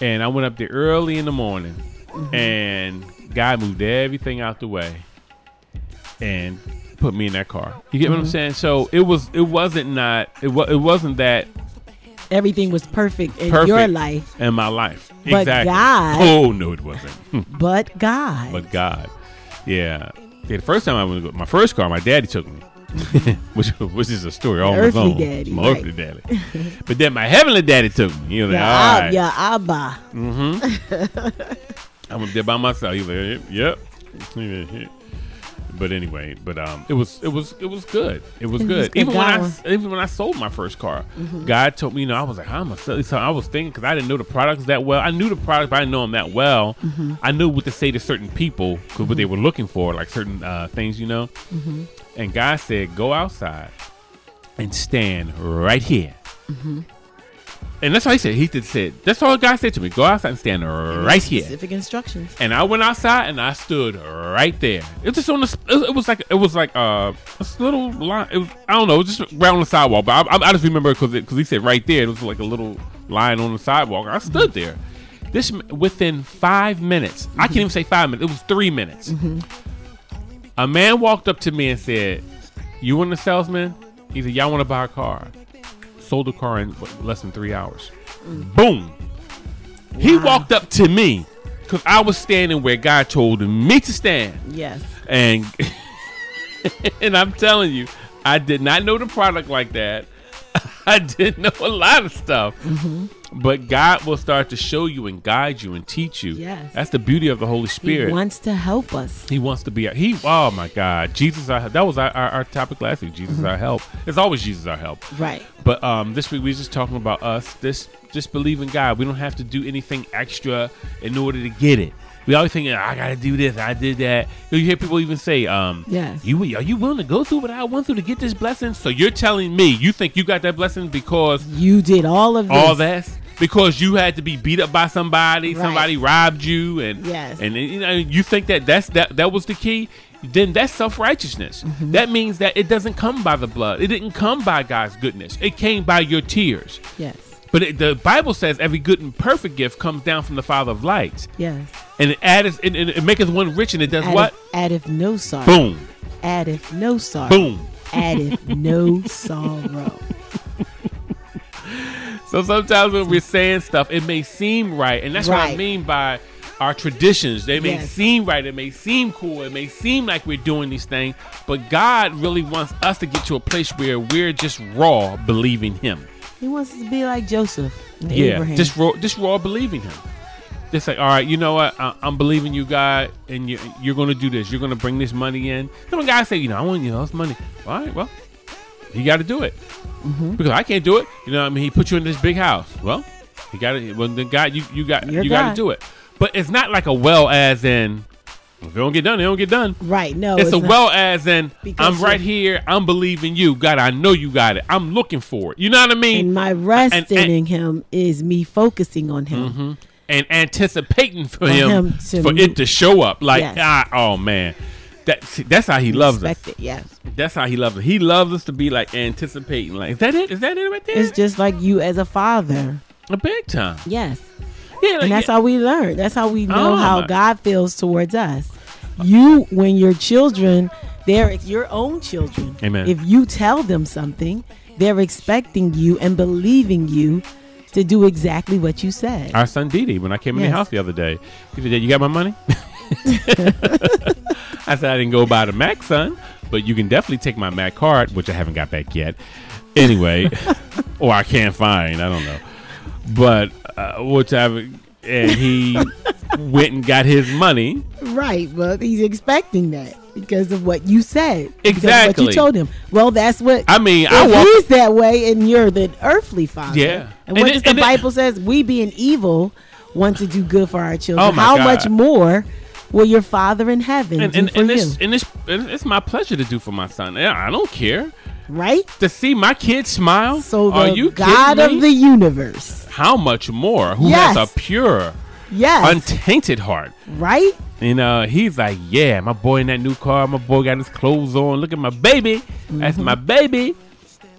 And I went up there early in the morning, Mhm. and God moved everything out the way, and put me in that car. You get what I'm Mhm. saying? So it was. It wasn't not. It was. It wasn't that Everything was perfect in perfect your life, in my life. But exactly. God- Oh no, it wasn't. but God. but God. Yeah. Yeah, the first time I went, my first car, my daddy took me, which which is a story all earthly own. daddy, my right. earthly daddy. but then my heavenly daddy took me. You know, Yeah, all Ab- right. yeah, Abba. Mm-hmm. I went there by myself. He was like, yep. yep. But anyway, but um, it was it was it was good. It was It was good. good. Even when I even when I sold my first car, Mhm. God told me, you know, I was like, how am I selling? So I was thinking because I didn't know the products that well. I knew the product, but I didn't know them that well. Mhm. I knew what to say to certain people because what they were looking for, like certain uh, things, you know. Mhm. And God said, go outside and stand right here. And that's what he said. He did said. That's all God said to me. Go outside and stand right here. Specific instructions. And I went outside and I stood right there. It was just on the. It was like it was like uh, a little line. It was, I don't know, it was just right on the sidewalk. But I, I, I just remember because because he said right there. It was like a little line on the sidewalk. I stood there. This within five minutes. I can't even say five minutes. It was three minutes. Mm-hmm. A man walked up to me and said, "You want a salesman?" He said, "Y'all want to buy a car?" Sold the car in what, less than three hours. Boom. He walked up to me because I was standing where God told me to stand. Yes. And and I'm telling you, I did not know the product like that. I didn't know a lot of stuff. Mm-hmm. But God will start to show you and guide you and teach you. Yes. That's the beauty of the Holy Spirit. He wants to help us. He wants to be our, he. Oh my God, Jesus! Our, that was our, our, our topic last week. Jesus, our help. It's always Jesus, our help. Right. But um, this week we was just talking about us. This just believe in God. We don't have to do anything extra in order to get it. We always think, I gotta do this, I did that. You hear people even say, um, Yes. you are you willing to go through what I went through to get this blessing? So you're telling me you think you got that blessing because You did all of this. all that because you had to be beat up by somebody, Right. somebody robbed you, and Yes. and you know you think that that's that that was the key. Then that's self righteousness. Mm-hmm. That means that it doesn't come by the blood. It didn't come by God's goodness. It came by your tears. Yes. But it, the Bible says every good and perfect gift comes down from the Father of lights, Yes. and it addeth it, it, it maketh one rich, and it does Addeth- what? Addeth no sorrow. Boom. Addeth no sorrow. Boom. Addeth no sorrow. So sometimes when we're saying stuff, it may seem right, and that's what I mean by our traditions. They may Yes. seem right, it may seem cool, it may seem like we're doing these things, but God really wants us to get to a place where we're just raw believing Him. He wants us to be like Joseph and yeah, Abraham. just raw, just raw believing Him. Just like, all right, you know what? I, I'm believing you, God, and you, you're going to do this. You're going to bring this money in. Some guys say, you know, I want you know this money. All right, well, you got to do it Mm-hmm. because I can't do it. You know, what I mean, he put you in this big house. Well, you got to. Well, then God, you you got You're you got to do it. But it's not like a well as in. If it don't get done, it don't get done. right. No. it's, a not. well as in Because I'm right here. I'm believing you, God. I know you got it. I'm looking for it. You know what I mean? And my resting And- and- in him is me focusing on him. Mhm. and anticipating for, For him, him to for move. it to show up. Like, Yes. ah, oh man, that see, that's how he loves us. It, yes. That's how he loves us. He loves us to be like anticipating. Like, is that it? Is that it right there? It's just like you as a father. a big time. Yes. Yeah, like, And that's yeah. how we learn. That's how we know Oh, how my- God feels towards us. You, when your children, they're your own children. Amen. If you tell them something, they're expecting you and believing you to do exactly what you said. Our son Didi, when I came in the house the other day, he said, "Dad, "You got my money?" I said, "I didn't go buy the Mac, son, but you can definitely take my Mac card, which I haven't got back yet. Anyway, or I can't find. I don't know, but uh, whichever." And he went and got his money. Right, but he's expecting that because of what you said. Exactly. What you told him. Well, that's what. I mean, I walk- he's that way, and you're the earthly father. Yeah. And And what it- does the and it- Bible says? We being evil want to do good for our children. Oh, my How God. much more will your Father in heaven and do and, for and you? it's and it's it's my pleasure to do for my son. Yeah, I don't care. Right? To see my kid smile. So are you God of the universe, How much more? Who Yes. has a pure, Yes. untainted heart? right? You know, he's like, yeah, my boy in that new car. My boy got his clothes on. Look at my baby. That's mm-hmm. my baby.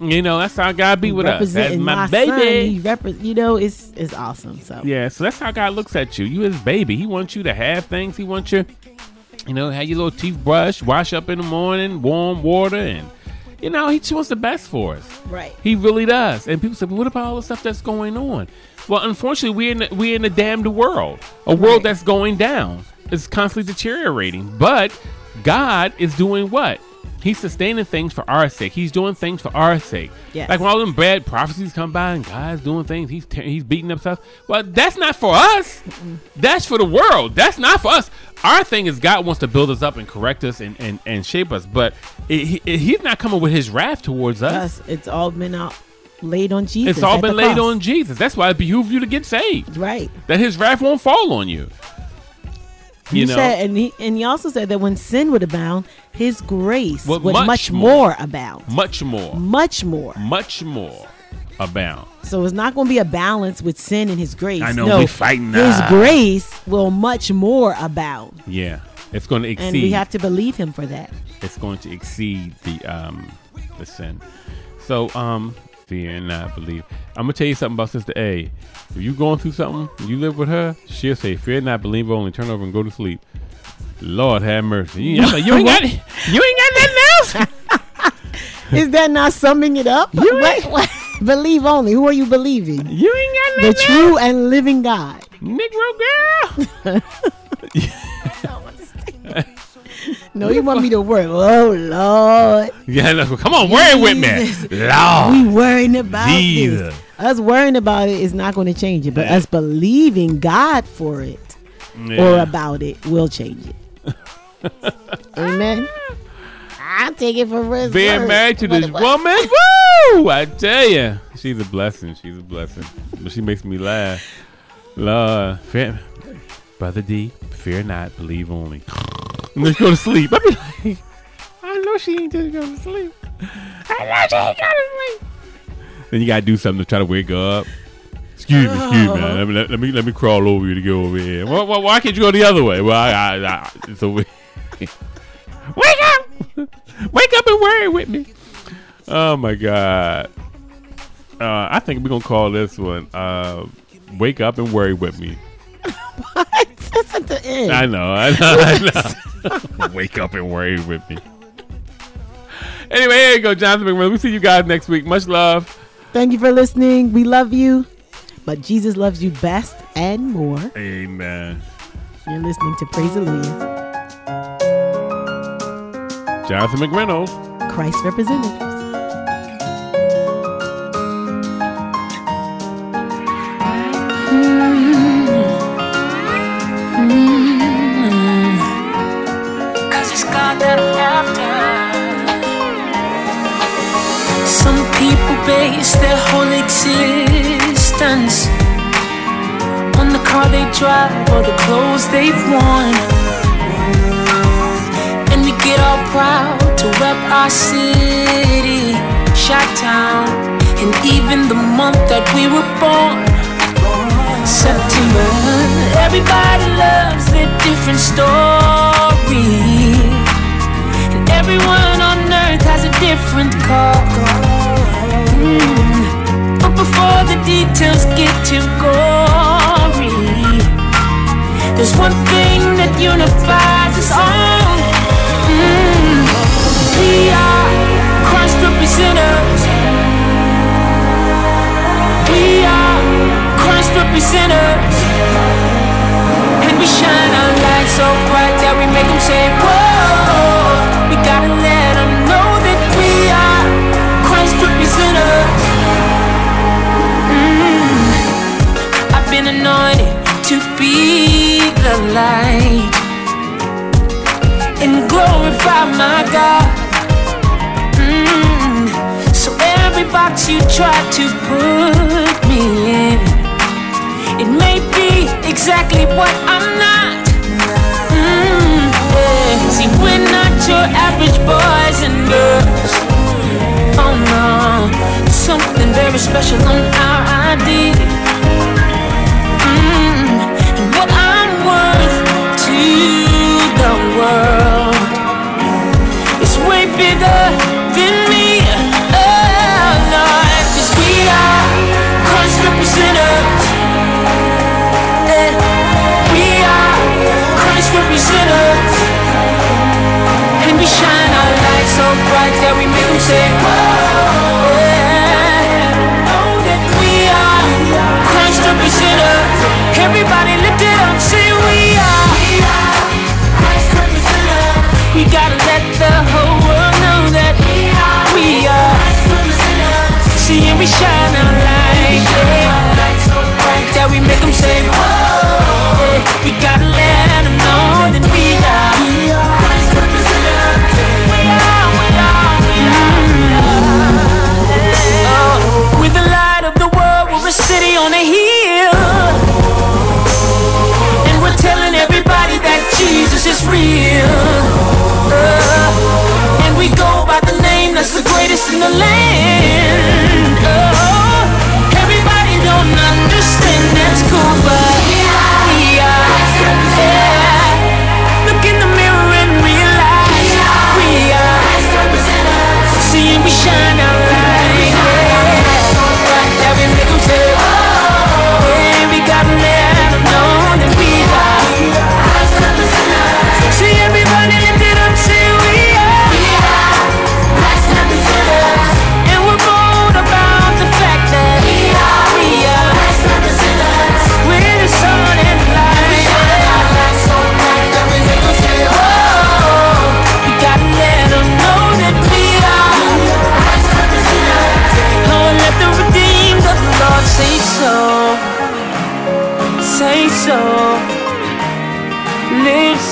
You know, that's how God be with us. That's my, my, son, baby. he repre- you know, it's it's awesome. So Yeah, so that's how God looks at you. You his baby. He wants you to have things. He wants you, you know, have your little teeth brushed, wash up in the morning, warm water, and you know, he just wants the best for us. Right. He really does. And people say, "But what about all the stuff that's going on?" Well, unfortunately, we're in the, we're in a damned world, a world that's going down. It's constantly deteriorating. But God is doing what? He's sustaining things for our sake. He's doing things for our sake. Yes. Like when all them bad prophecies come by and God's doing things, he's te- he's beating up stuff. Well, that's not for us. That's for the world. That's not for us. Our thing is God wants to build us up and correct us and, and, and shape us. But it, he, he's not coming with his wrath towards us. Yes, it's all been out laid on Jesus. It's all been laid cross. on Jesus. That's why it behooves you to get saved. Right. That his wrath won't fall on you. You He know, said, and he and he also said that when sin would abound, his grace Well, would much much, more. more. abound, much more, much more. much more abound. So it's not going to be a balance with sin and his grace. I know, no, we fighting, His grace will much more abound, Yeah, it's going to exceed. and we have to believe him for that. it's going to exceed the um the sin. So um fear and not believe. I'm gonna tell you something about Sister A. If you going through something, you live with her, she'll say, "Fear not, believe only." Turn over and go to sleep. Lord have mercy. You, I'm like, you ain't got you ain't got nothing else. Is that not summing it up? What- what- believe only. Who are you believing? You ain't got nothing. The nothing true and living God. Negro girl. No, you want me to work. Oh Lord. Yeah, look, come on, worry with me. Lord. We worrying about Jesus. this. Us worrying about it is not going to change it, but us believing God for it or about it will change it. Amen. I'll take it for Being word. married to this what- woman, woo! I tell you, she's a blessing. She's a blessing, but she makes me laugh. Lord, fear- Brother D, fear not, believe only. And just go to sleep. I be like, I know she ain't just going to sleep. I know she ain't going to sleep. Then you gotta do something to try to wake her up. Excuse me, excuse me. Let me let, let me let me crawl over you to go over here. Why, why, why can't you go the other way? Well, I, I, I it's over. Wake up! Wake up and worry with me. Oh my god. Uh, I think we're gonna call this one uh, "Wake Up and Worry with Me." That's at the end. I know, I know, I know. Wake up and worry with me. Anyway, here you go, Jonathan McMillan. We'll see you guys next week. Much love. Thank you for listening. We love you, but Jesus loves you best and more. Amen. You're listening to Praise Hallelujah, Jonathan McReynolds. Christ representatives. That I'm after. Some people base their whole existence on the car they drive or the clothes they've worn. And we get all proud to rep our city, Shot Town, and even the month that we were born. September. Everybody loves their different story. Everyone on earth has a different call. Mm. But before the details get too gory, there's one thing that unifies us all. Mm. We are Christ representatives. We are Christ representatives. And we shine our light so bright that we make them say, Whoa. Be the light and glorify my God. Mm. So every box you try to put me in, it may be exactly what I'm not. Mm. See, we're not your average boys and girls. Oh no, something very special on our ID. The world is way bigger than me. Oh we are. Eh, We are. And we shine our light so bright that we make say, Whoa. Yeah. Know that we are Christ representatives. Everybody we shine our light, yeah. That we make them say, Whoa. We gotta let them know that we are. We are, we are, the light of the world, we're a city on a hill. And we're telling everybody that Jesus is real. Uh, and we go by the name that's the greatest in the land. Understand, that's cool, but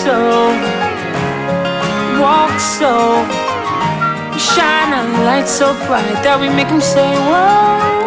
so. Walk so. Shine our light so bright that we make them say, Whoa.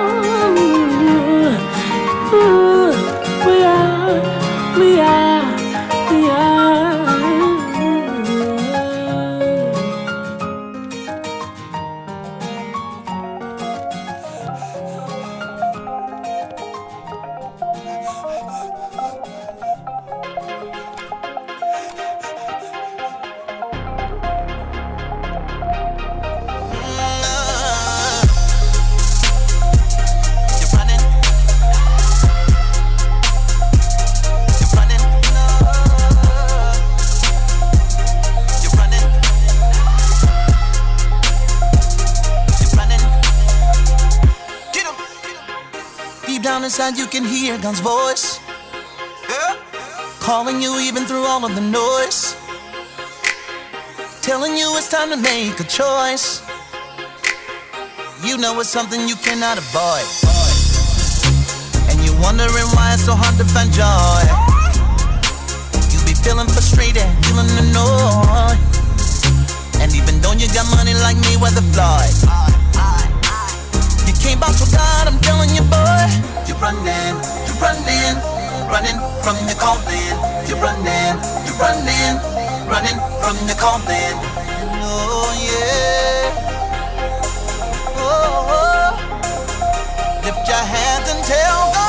Inside you can hear God's voice. Calling you even through all of the noise. Telling you it's time to make a choice. You know it's something you cannot avoid. And you're wondering why it's so hard to find joy. You be feeling frustrated, feeling annoyed. And even though you got money like me, where the Floyd. You can't bounce with God, I'm telling you, boy. You're running, you're running, running from your calling. You're running, you're running, running from your calling. Oh, yeah. Oh, oh, oh. Lift your hands and tell God,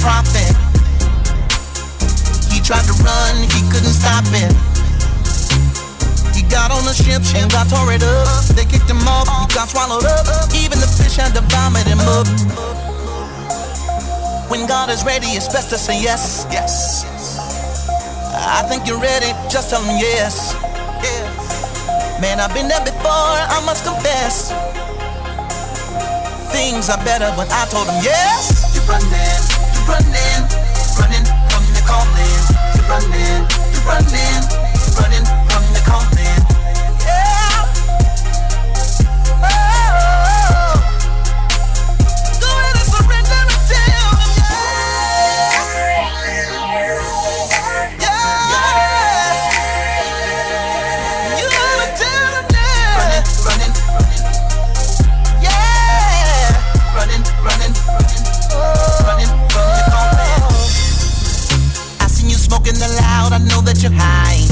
prophet. He tried to run, he couldn't stop it. He got on the ship and got tore it up. They kicked him off, he got swallowed up. Even the fish had to vomit him up. When God is ready, it's best to say yes. Yes. I think you're ready, just tell him yes. Yeah. Man, I've been there before, I must confess. Things are better when I told him yes. Running, you're running, running from the calling. You're running, you're running, running that you're high.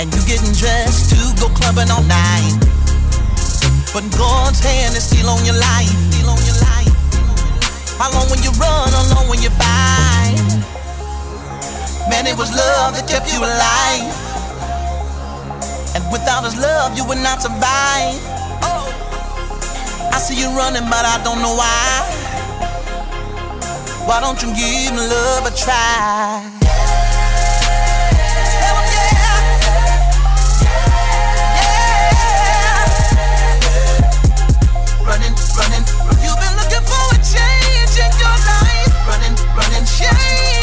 And you getting dressed to go clubbing all night. But God's hand is still on your life, still on your life. How long will you run, how long will you fight? Man, it was love that kept you alive. And without his love, you would not survive. Oh, I see you running, but I don't know why. Why don't you give love a try? Change.